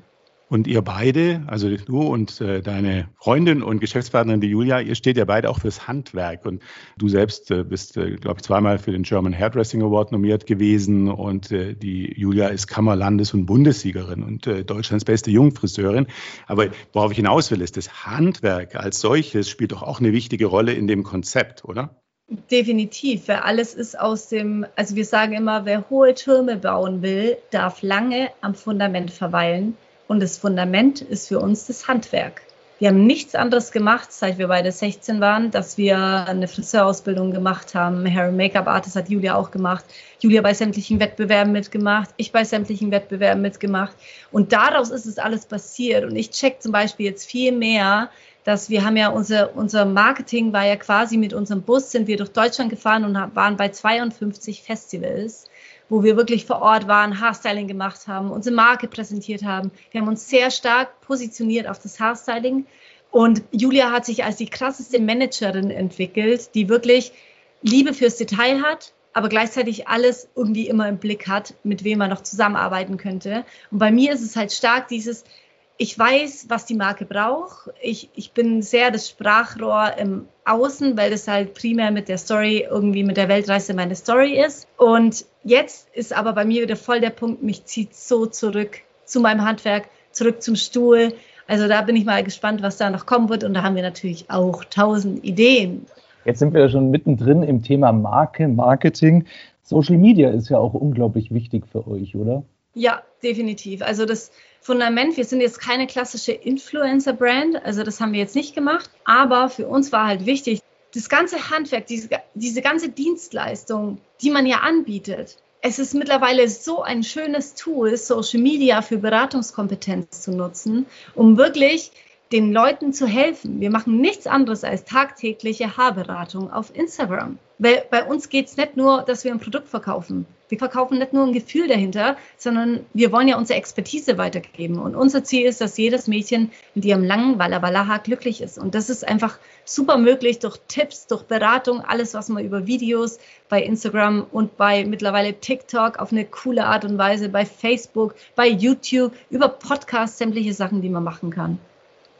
Und ihr beide, also du und äh, deine Freundin und Geschäftspartnerin, die Julia, ihr steht ja beide auch fürs Handwerk. Und du selbst äh, bist, äh, glaube ich, zweimal für den German Hairdressing Award nominiert gewesen. Und äh, die Julia ist Kammerlandes- und Bundessiegerin und äh, Deutschlands beste Jungfriseurin. Aber worauf ich hinaus will, ist, das Handwerk als solches spielt doch auch eine wichtige Rolle in dem Konzept, oder? Definitiv, weil alles ist aus dem, also wir sagen immer, wer hohe Türme bauen will, darf lange am Fundament verweilen. Und das Fundament ist für uns das Handwerk. Wir haben nichts anderes gemacht, seit wir beide 16 waren, dass wir eine Friseurausbildung gemacht haben. Hair- und Make-up-Artist hat Julia auch gemacht. Julia bei sämtlichen Wettbewerben mitgemacht, ich bei sämtlichen Wettbewerben mitgemacht. Und daraus ist es alles passiert. Und ich check zum Beispiel jetzt viel mehr, dass wir haben ja unser, unser Marketing war ja quasi mit unserem Bus sind wir durch Deutschland gefahren und waren bei 52 Festivals wo wir wirklich vor Ort waren, Haarstyling gemacht haben, unsere Marke präsentiert haben. Wir haben uns sehr stark positioniert auf das Haarstyling. Und Julia hat sich als die krasseste Managerin entwickelt, die wirklich Liebe fürs Detail hat, aber gleichzeitig alles irgendwie immer im Blick hat, mit wem man noch zusammenarbeiten könnte. Und bei mir ist es halt stark dieses, ich weiß, was die Marke braucht. Ich, ich bin sehr das Sprachrohr im Außen, weil das halt primär mit der Story irgendwie mit der Weltreise meine Story ist. Und jetzt ist aber bei mir wieder voll der Punkt, mich zieht so zurück zu meinem Handwerk, zurück zum Stuhl. Also da bin ich mal gespannt, was da noch kommen wird. Und da haben wir natürlich auch tausend Ideen. Jetzt sind wir ja schon mittendrin im Thema Marke, Marketing. Social Media ist ja auch unglaublich wichtig für euch, oder? Ja, definitiv. Also das Fundament, wir sind jetzt keine klassische Influencer-Brand, also das haben wir jetzt nicht gemacht, aber für uns war halt wichtig, das ganze Handwerk, diese, diese ganze Dienstleistung, die man ja anbietet, es ist mittlerweile so ein schönes Tool, Social Media für Beratungskompetenz zu nutzen, um wirklich den Leuten zu helfen. Wir machen nichts anderes als tagtägliche Haarberatung auf Instagram. Weil bei uns geht es nicht nur, dass wir ein Produkt verkaufen. Wir verkaufen nicht nur ein Gefühl dahinter, sondern wir wollen ja unsere Expertise weitergeben. Und unser Ziel ist, dass jedes Mädchen mit ihrem langen Walla Walla Haar glücklich ist. Und das ist einfach super möglich durch Tipps, durch Beratung, alles, was man über Videos bei Instagram und bei mittlerweile TikTok auf eine coole Art und Weise, bei Facebook, bei YouTube, über Podcasts, sämtliche Sachen, die man machen kann.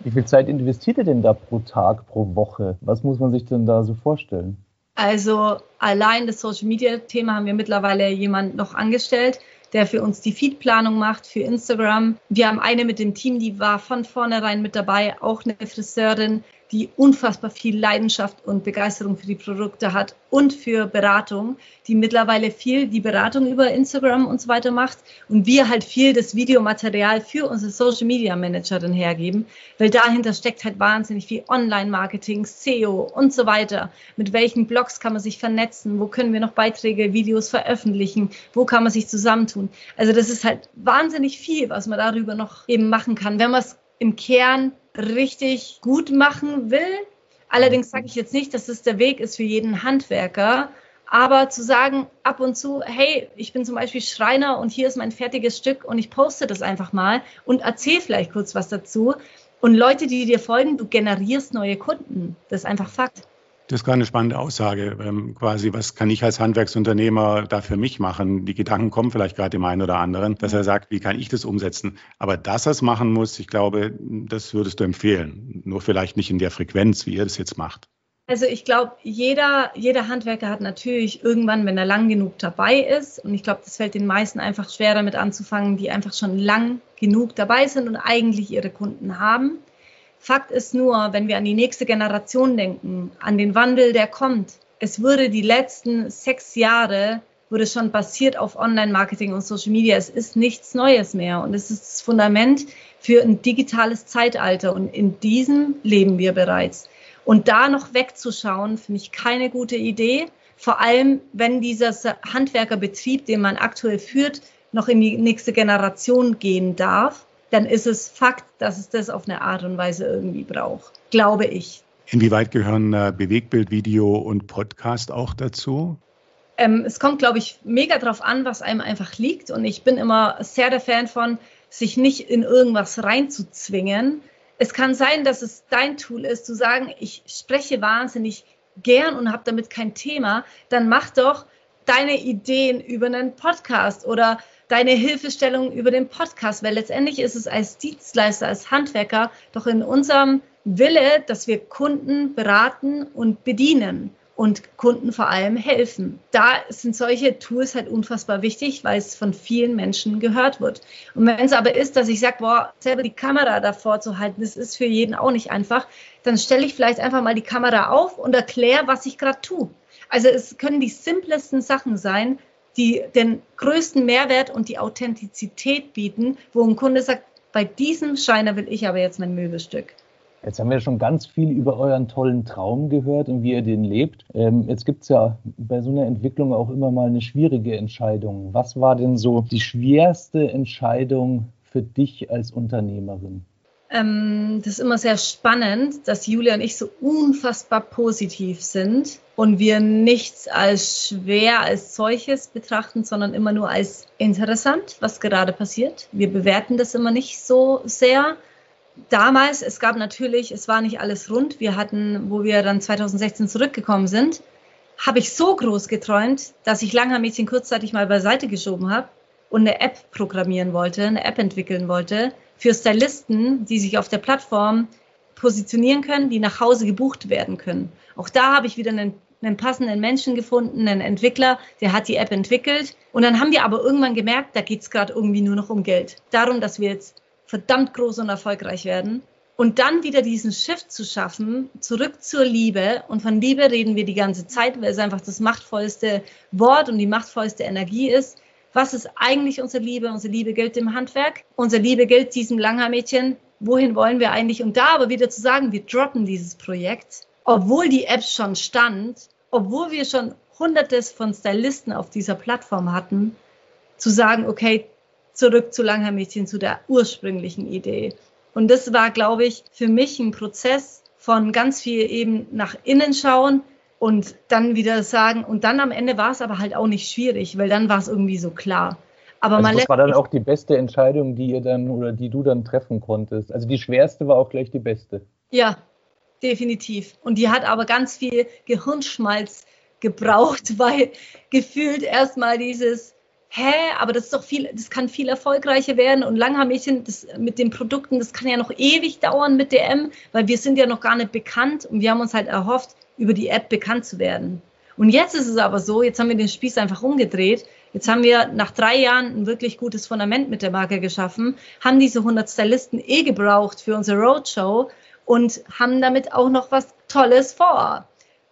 Wie viel Zeit investiert ihr denn da pro Tag, pro Woche? Was muss man sich denn da so vorstellen? Also allein das Social Media Thema haben wir mittlerweile jemand noch angestellt, der für uns die Feedplanung macht für Instagram. Wir haben eine mit dem Team, die war von vornherein mit dabei, auch eine Friseurin, die unfassbar viel Leidenschaft und Begeisterung für die Produkte hat und für Beratung, die mittlerweile viel die Beratung über Instagram und so weiter macht und wir halt viel das Videomaterial für unsere Social Media Managerin hergeben, weil dahinter steckt halt wahnsinnig viel Online-Marketing, SEO und so weiter. Mit welchen Blogs kann man sich vernetzen? Wo können wir noch Beiträge, Videos veröffentlichen? Wo kann man sich zusammentun? Also das ist halt wahnsinnig viel, was man darüber noch eben machen kann, wenn man es im Kern richtig gut machen will. Allerdings sage ich jetzt nicht, dass es der Weg ist für jeden Handwerker. Aber zu sagen ab und zu, hey, ich bin zum Beispiel Schreiner und hier ist mein fertiges Stück und ich poste das einfach mal und erzähle vielleicht kurz was dazu. Und Leute, die dir folgen, du generierst neue Kunden. Das ist einfach Fakt. Das ist gerade eine spannende Aussage. Ähm, quasi, was kann ich als Handwerksunternehmer da für mich machen? Die Gedanken kommen vielleicht gerade dem einen oder anderen, dass er sagt, wie kann ich das umsetzen? Aber dass er es machen muss, ich glaube, das würdest du empfehlen. Nur vielleicht nicht in der Frequenz, wie ihr das jetzt macht. Also ich glaube, jeder, jeder Handwerker hat natürlich irgendwann, wenn er lang genug dabei ist, und ich glaube, das fällt den meisten einfach schwer damit anzufangen, die einfach schon lang genug dabei sind und eigentlich ihre Kunden haben Fakt ist nur, wenn wir an die nächste Generation denken, an den Wandel, der kommt, es wurde die letzten sechs Jahre wurde schon basiert auf Online-Marketing und Social Media. Es ist nichts Neues mehr und es ist das Fundament für ein digitales Zeitalter und in diesem leben wir bereits. Und da noch wegzuschauen, finde ich keine gute Idee. Vor allem, wenn dieser Handwerkerbetrieb, den man aktuell führt, noch in die nächste Generation gehen darf dann ist es Fakt, dass es das auf eine Art und Weise irgendwie braucht, glaube ich. Inwieweit gehören äh, Bewegtbild, Video und Podcast auch dazu? Ähm, es kommt, glaube ich, mega drauf an, was einem einfach liegt. Und ich bin immer sehr der Fan von, sich nicht in irgendwas reinzuzwingen. Es kann sein, dass es dein Tool ist, zu sagen, ich spreche wahnsinnig gern und habe damit kein Thema. Dann mach doch deine Ideen über einen Podcast oder deine Hilfestellung über den Podcast, weil letztendlich ist es als Dienstleister, als Handwerker doch in unserem Wille, dass wir Kunden beraten und bedienen und Kunden vor allem helfen. Da sind solche Tools halt unfassbar wichtig, weil es von vielen Menschen gehört wird. Und wenn es aber ist, dass ich sage, boah, selber die Kamera davor zu halten, das ist für jeden auch nicht einfach, dann stelle ich vielleicht einfach mal die Kamera auf und erkläre, was ich gerade tue. Also es können die simplesten Sachen sein, die den größten Mehrwert und die Authentizität bieten, wo ein Kunde sagt, bei diesem Scheiner will ich aber jetzt mein Möbelstück. Jetzt haben wir schon ganz viel über euren tollen Traum gehört und wie ihr den lebt. Ähm, jetzt gibt es ja bei so einer Entwicklung auch immer mal eine schwierige Entscheidung. Was war denn so die schwerste Entscheidung für dich als Unternehmerin? Ähm, das ist immer sehr spannend, dass Julia und ich so unfassbar positiv sind und wir nichts als schwer als solches betrachten, sondern immer nur als interessant, was gerade passiert. Wir bewerten das immer nicht so sehr. Damals, es gab natürlich, es war nicht alles rund. Wir hatten, wo wir dann 2016 zurückgekommen sind, habe ich so groß geträumt, dass ich Langer Mädchen kurzzeitig mal beiseite geschoben habe und eine App programmieren wollte, eine App entwickeln wollte für Stylisten, die sich auf der Plattform positionieren können, die nach Hause gebucht werden können. Auch da habe ich wieder einen, einen passenden Menschen gefunden, einen Entwickler, der hat die App entwickelt. Und dann haben wir aber irgendwann gemerkt, da geht es gerade irgendwie nur noch um Geld. Darum, dass wir jetzt verdammt groß und erfolgreich werden. Und dann wieder diesen Shift zu schaffen, zurück zur Liebe. Und von Liebe reden wir die ganze Zeit, weil es einfach das machtvollste Wort und die machtvollste Energie ist was ist eigentlich unsere Liebe? Unsere Liebe gilt dem Handwerk. Unsere Liebe gilt diesem Langhaar-Mädchen. Wohin wollen wir eigentlich? Und da aber wieder zu sagen, wir droppen dieses Projekt, obwohl die App schon stand, obwohl wir schon hundertes von Stylisten auf dieser Plattform hatten, zu sagen, okay, zurück zu Langhaar-Mädchen, zu der ursprünglichen Idee. Und das war, glaube ich, für mich ein Prozess von ganz viel eben nach innen schauen, und dann wieder sagen, und dann am Ende war es aber halt auch nicht schwierig, weil dann war es irgendwie so klar. Aber also das war dann auch die beste Entscheidung, die ihr dann oder die du dann treffen konntest. Also die schwerste war auch gleich die beste. Ja, definitiv. Und die hat aber ganz viel Gehirnschmalz gebraucht, weil gefühlt erstmal dieses, hä, aber das ist doch viel, das kann viel erfolgreicher werden und Langhaarmädchen, mit den Produkten, das kann ja noch ewig dauern mit DM, weil wir sind ja noch gar nicht bekannt und wir haben uns halt erhofft, über die App bekannt zu werden. Und jetzt ist es aber so, jetzt haben wir den Spieß einfach umgedreht. Jetzt haben wir nach drei Jahren ein wirklich gutes Fundament mit der Marke geschaffen, haben diese 100 Stylisten eh gebraucht für unsere Roadshow und haben damit auch noch was Tolles vor.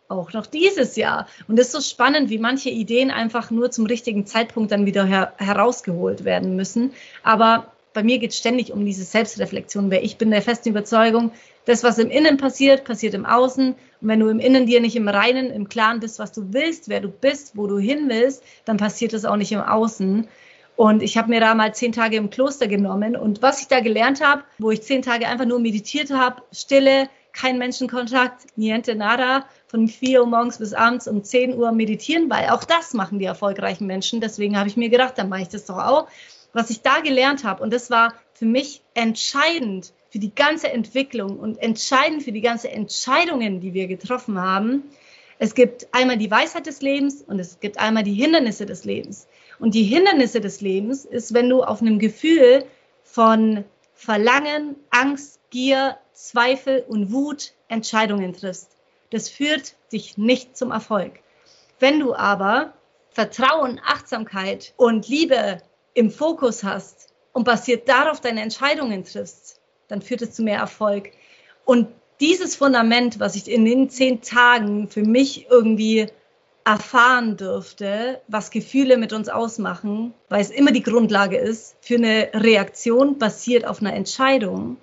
Auch noch dieses Jahr. Und es ist so spannend, wie manche Ideen einfach nur zum richtigen Zeitpunkt dann wieder her herausgeholt werden müssen. Aber bei mir geht es ständig um diese Selbstreflexion, weil ich bin der festen Überzeugung, das, was im Innen passiert, passiert im Außen. Und wenn du im Innen dir nicht im Reinen, im Klaren bist, was du willst, wer du bist, wo du hin willst, dann passiert das auch nicht im Außen. Und ich habe mir da mal zehn Tage im Kloster genommen. Und was ich da gelernt habe, wo ich zehn Tage einfach nur meditiert habe, Stille, kein Menschenkontakt, niente nada, von 4 Uhr morgens bis abends um 10 Uhr meditieren, weil auch das machen die erfolgreichen Menschen. Deswegen habe ich mir gedacht, dann mache ich das doch auch was ich da gelernt habe, und das war für mich entscheidend für die ganze Entwicklung und entscheidend für die ganzen Entscheidungen, die wir getroffen haben. Es gibt einmal die Weisheit des Lebens und es gibt einmal die Hindernisse des Lebens. Und die Hindernisse des Lebens ist, wenn du auf einem Gefühl von Verlangen, Angst, Gier, Zweifel und Wut Entscheidungen triffst. Das führt dich nicht zum Erfolg. Wenn du aber Vertrauen, Achtsamkeit und Liebe im Fokus hast und basiert darauf deine Entscheidungen triffst, dann führt es zu mehr Erfolg. Und dieses Fundament, was ich in den zehn Tagen für mich irgendwie erfahren dürfte, was Gefühle mit uns ausmachen, weil es immer die Grundlage ist für eine Reaktion basiert auf einer Entscheidung,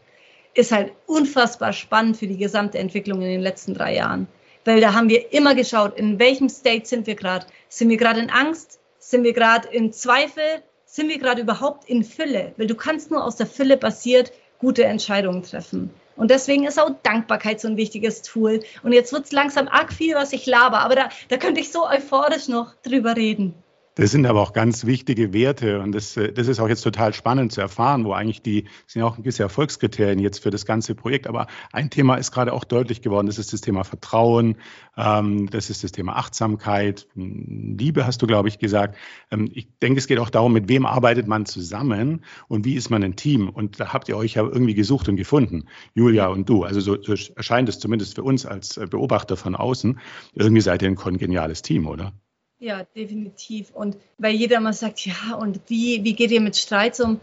ist halt unfassbar spannend für die gesamte Entwicklung in den letzten drei Jahren. Weil da haben wir immer geschaut, in welchem State sind wir gerade. Sind wir gerade in Angst? Sind wir gerade in Zweifel? sind wir gerade überhaupt in Fülle? Weil du kannst nur aus der Fülle basiert gute Entscheidungen treffen. Und deswegen ist auch Dankbarkeit so ein wichtiges Tool. Und jetzt wird es langsam arg viel, was ich laber, aber da, da könnte ich so euphorisch noch drüber reden. Das sind aber auch ganz wichtige Werte und das, äh, das ist auch jetzt total spannend zu erfahren, wo eigentlich die sind ja auch gewisse Erfolgskriterien jetzt für das ganze Projekt. Aber ein Thema ist gerade auch deutlich geworden, das ist das Thema Vertrauen, ähm, das ist das Thema Achtsamkeit, Liebe hast du, glaube ich, gesagt. Ähm, ich denke, es geht auch darum, mit wem arbeitet man zusammen und wie ist man ein Team. Und da habt ihr euch ja irgendwie gesucht und gefunden, Julia und du. Also so, so erscheint es zumindest für uns als äh, Beobachter von außen. Irgendwie seid ihr ein kongeniales Team, oder? Ja, definitiv. Und weil jeder mal sagt, ja, und wie, wie geht ihr mit Streits um?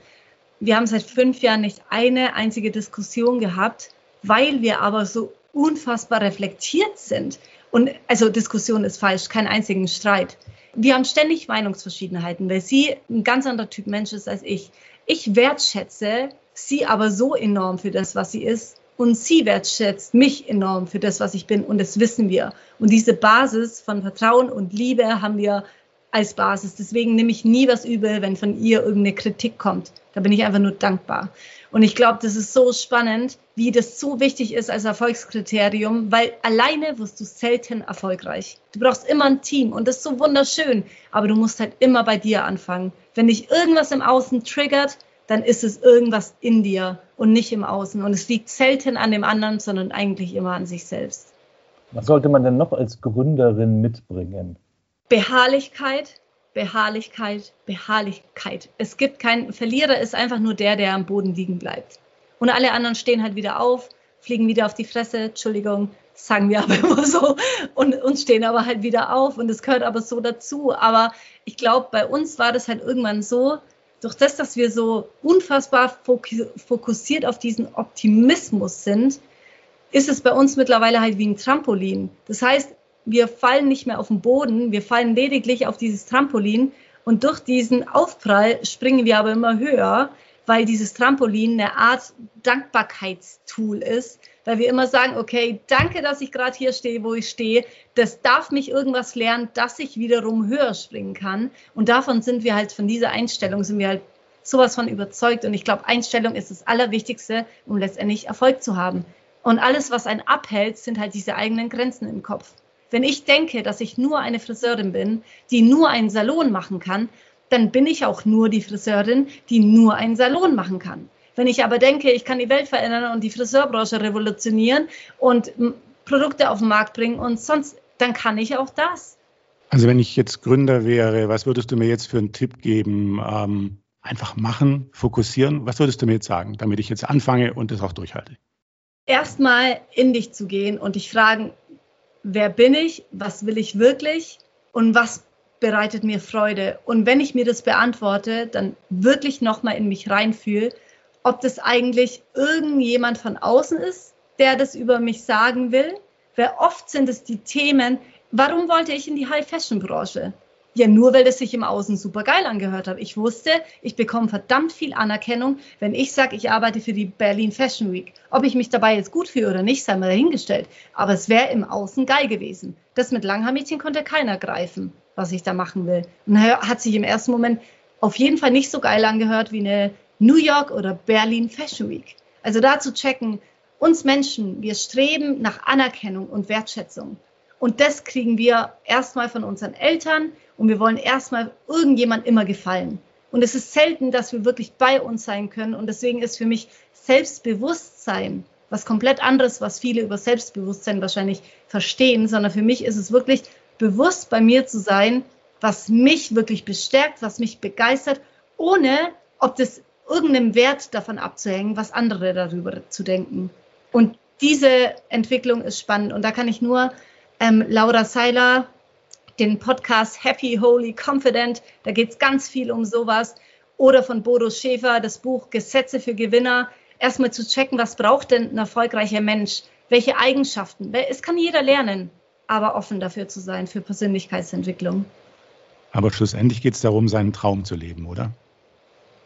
Wir haben seit fünf Jahren nicht eine einzige Diskussion gehabt, weil wir aber so unfassbar reflektiert sind. Und also Diskussion ist falsch, keinen einzigen Streit. Wir haben ständig Meinungsverschiedenheiten, weil sie ein ganz anderer Typ Mensch ist als ich. Ich wertschätze sie aber so enorm für das, was sie ist Und sie wertschätzt mich enorm für das, was ich bin. Und das wissen wir. Und diese Basis von Vertrauen und Liebe haben wir als Basis. Deswegen nehme ich nie was übel, wenn von ihr irgendeine Kritik kommt. Da bin ich einfach nur dankbar. Und ich glaube, das ist so spannend, wie das so wichtig ist als Erfolgskriterium, weil alleine wirst du selten erfolgreich. Du brauchst immer ein Team und das ist so wunderschön, aber du musst halt immer bei dir anfangen. Wenn dich irgendwas im Außen triggert, dann ist es irgendwas in dir und nicht im Außen. Und es liegt selten an dem anderen, sondern eigentlich immer an sich selbst. Was sollte man denn noch als Gründerin mitbringen? Beharrlichkeit, Beharrlichkeit, Beharrlichkeit. Es gibt keinen Verlierer, ist einfach nur der, der am Boden liegen bleibt. Und alle anderen stehen halt wieder auf, fliegen wieder auf die Fresse, Entschuldigung, sagen wir aber immer so, und, und stehen aber halt wieder auf. Und es gehört aber so dazu. Aber ich glaube, bei uns war das halt irgendwann so, durch das, dass wir so unfassbar fokussiert auf diesen Optimismus sind, ist es bei uns mittlerweile halt wie ein Trampolin. Das heißt, wir fallen nicht mehr auf den Boden, wir fallen lediglich auf dieses Trampolin und durch diesen Aufprall springen wir aber immer höher, weil dieses Trampolin eine Art Dankbarkeitstool ist, weil wir immer sagen, okay, danke, dass ich gerade hier stehe, wo ich stehe. Das darf mich irgendwas lernen, dass ich wiederum höher springen kann. Und davon sind wir halt, von dieser Einstellung sind wir halt sowas von überzeugt. Und ich glaube, Einstellung ist das Allerwichtigste, um letztendlich Erfolg zu haben. Und alles, was einen abhält, sind halt diese eigenen Grenzen im Kopf. Wenn ich denke, dass ich nur eine Friseurin bin, die nur einen Salon machen kann, dann bin ich auch nur die Friseurin, die nur einen Salon machen kann. Wenn ich aber denke, ich kann die Welt verändern und die Friseurbranche revolutionieren und Produkte auf den Markt bringen und sonst, dann kann ich auch das. Also wenn ich jetzt Gründer wäre, was würdest du mir jetzt für einen Tipp geben? Ähm, einfach machen, fokussieren. Was würdest du mir jetzt sagen, damit ich jetzt anfange und das auch durchhalte? Erstmal in dich zu gehen und dich fragen, wer bin ich, was will ich wirklich und was bereitet mir Freude. Und wenn ich mir das beantworte, dann wirklich nochmal in mich reinfühle, ob das eigentlich irgendjemand von außen ist, der das über mich sagen will. Weil oft sind es die Themen, warum wollte ich in die High-Fashion-Branche? Ja, nur weil das sich im Außen super geil angehört hat. Ich wusste, ich bekomme verdammt viel Anerkennung, wenn ich sage, ich arbeite für die Berlin Fashion Week. Ob ich mich dabei jetzt gut fühle oder nicht, sei mal dahingestellt. Aber es wäre im Außen geil gewesen. Das mit Langhaarmädchen konnte keiner greifen, was ich da machen will. Und hat sich im ersten Moment auf jeden Fall nicht so geil angehört wie eine New York oder Berlin Fashion Week. Also da zu checken, uns Menschen, wir streben nach Anerkennung und Wertschätzung. Und das kriegen wir erstmal von unseren Eltern und wir wollen erstmal irgendjemand immer gefallen. Und es ist selten, dass wir wirklich bei uns sein können. Und deswegen ist für mich Selbstbewusstsein was komplett anderes, was viele über Selbstbewusstsein wahrscheinlich verstehen, sondern für mich ist es wirklich bewusst bei mir zu sein, was mich wirklich bestärkt, was mich begeistert, ohne ob das irgendeinem Wert davon abzuhängen, was andere darüber zu denken. Und diese Entwicklung ist spannend. Und da kann ich nur ähm, Laura Seiler, den Podcast Happy, Holy, Confident. Da geht es ganz viel um sowas. Oder von Bodo Schäfer, das Buch Gesetze für Gewinner. Erstmal zu checken, was braucht denn ein erfolgreicher Mensch? Welche Eigenschaften? Es kann jeder lernen, aber offen dafür zu sein, für Persönlichkeitsentwicklung. Aber schlussendlich geht es darum, seinen Traum zu leben, oder?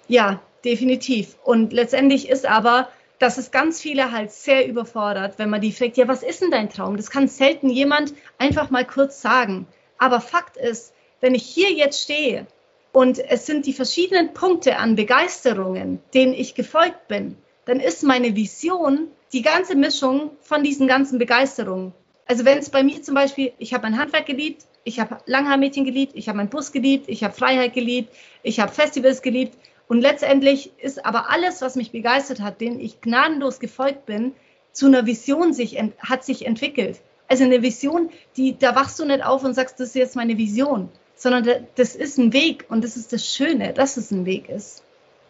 Ja, definitiv. Und letztendlich ist aber dass es ganz viele halt sehr überfordert, wenn man die fragt, ja, was ist denn dein Traum? Das kann selten jemand einfach mal kurz sagen. Aber Fakt ist, wenn ich hier jetzt stehe und es sind die verschiedenen Punkte an Begeisterungen, denen ich gefolgt bin, dann ist meine Vision die ganze Mischung von diesen ganzen Begeisterungen. Also wenn es bei mir zum Beispiel, ich habe mein Handwerk geliebt, ich habe Langhaarmädchen geliebt, ich habe meinen Bus geliebt, ich habe Freiheit geliebt, ich habe Festivals geliebt und letztendlich ist aber alles, was mich begeistert hat, den ich gnadenlos gefolgt bin, zu einer Vision sich, hat sich entwickelt. Also eine Vision, die, da wachst du nicht auf und sagst, das ist jetzt meine Vision, sondern das ist ein Weg und das ist das Schöne, dass es ein Weg ist.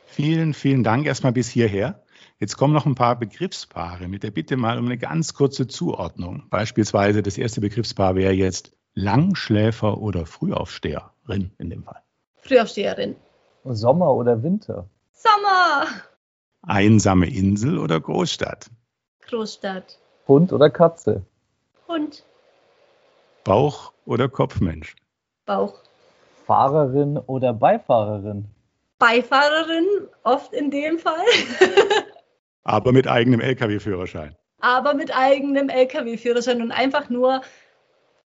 Vielen, vielen Dank erstmal bis hierher. Jetzt kommen noch ein paar Begriffspaare mit der Bitte mal um eine ganz kurze Zuordnung. Beispielsweise das erste Begriffspaar wäre jetzt Langschläfer oder Frühaufsteherin in dem Fall. Frühaufsteherin. Sommer oder Winter? Sommer! Einsame Insel oder Großstadt? Großstadt. Hund oder Katze? Hund. Bauch oder Kopfmensch? Bauch. Fahrerin oder Beifahrerin? Beifahrerin, oft in dem Fall. Aber mit eigenem Lkw-Führerschein. Aber mit eigenem Lkw-Führerschein und einfach nur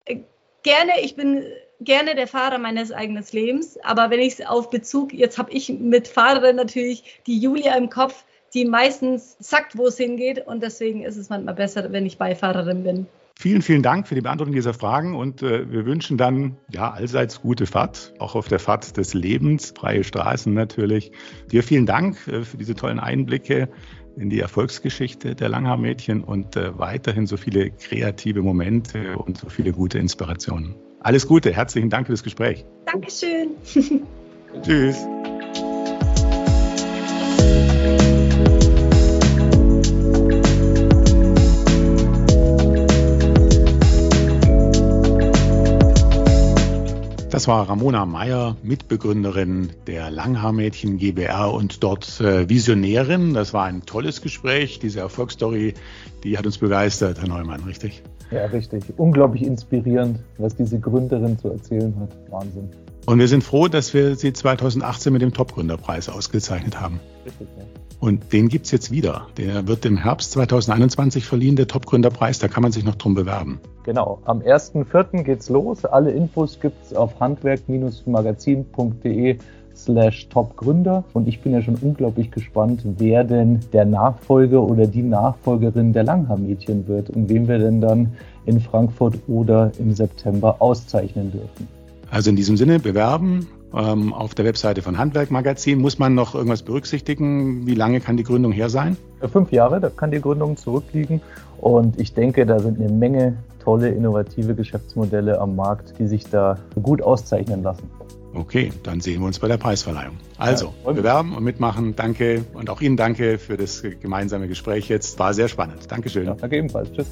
äh, gerne, ich bin gerne der Fahrer meines eigenen Lebens, aber wenn ich es auf Bezug, jetzt habe ich mit Fahrerin natürlich die Julia im Kopf, die meistens sagt, wo es hingeht und deswegen ist es manchmal besser, wenn ich Beifahrerin bin. Vielen, vielen Dank für die Beantwortung dieser Fragen und äh, wir wünschen dann ja allseits gute Fahrt, auch auf der Fahrt des Lebens, freie Straßen natürlich. Dir vielen Dank äh, für diese tollen Einblicke in die Erfolgsgeschichte der Langhaar-Mädchen und äh, weiterhin so viele kreative Momente und so viele gute Inspirationen. Alles Gute, herzlichen Dank für das Gespräch. Dankeschön. Tschüss. Das war Ramona Meyer, Mitbegründerin der Langhaarmädchen GBR und dort äh, Visionärin. Das war ein tolles Gespräch. Diese Erfolgsstory, die hat uns begeistert, Herr Neumann, richtig? Ja, richtig. Unglaublich inspirierend, was diese Gründerin zu erzählen hat. Wahnsinn. Und wir sind froh, dass wir sie 2018 mit dem Top-Gründerpreis ausgezeichnet haben. Richtig, ja. Und den gibt es jetzt wieder. Der wird im Herbst 2021 verliehen, der Top-Gründerpreis. Da kann man sich noch drum bewerben. Genau, am 1.4. geht's los. Alle Infos gibt's auf handwerk-magazin.de slash Topgründer. Und ich bin ja schon unglaublich gespannt, wer denn der Nachfolger oder die Nachfolgerin der Langhaar-Mädchen wird und wen wir denn dann in Frankfurt oder im September auszeichnen dürfen. Also in diesem Sinne bewerben ähm, auf der Webseite von Handwerk Magazin. Muss man noch irgendwas berücksichtigen? Wie lange kann die Gründung her sein? Fünf Jahre, da kann die Gründung zurückliegen. Und ich denke, da sind eine Menge tolle, innovative Geschäftsmodelle am Markt, die sich da gut auszeichnen lassen. Okay, dann sehen wir uns bei der Preisverleihung. Also, ja, bewerben und mitmachen. Danke und auch Ihnen danke für das gemeinsame Gespräch jetzt. War sehr spannend. Dankeschön. Ja, danke ebenfalls. Tschüss.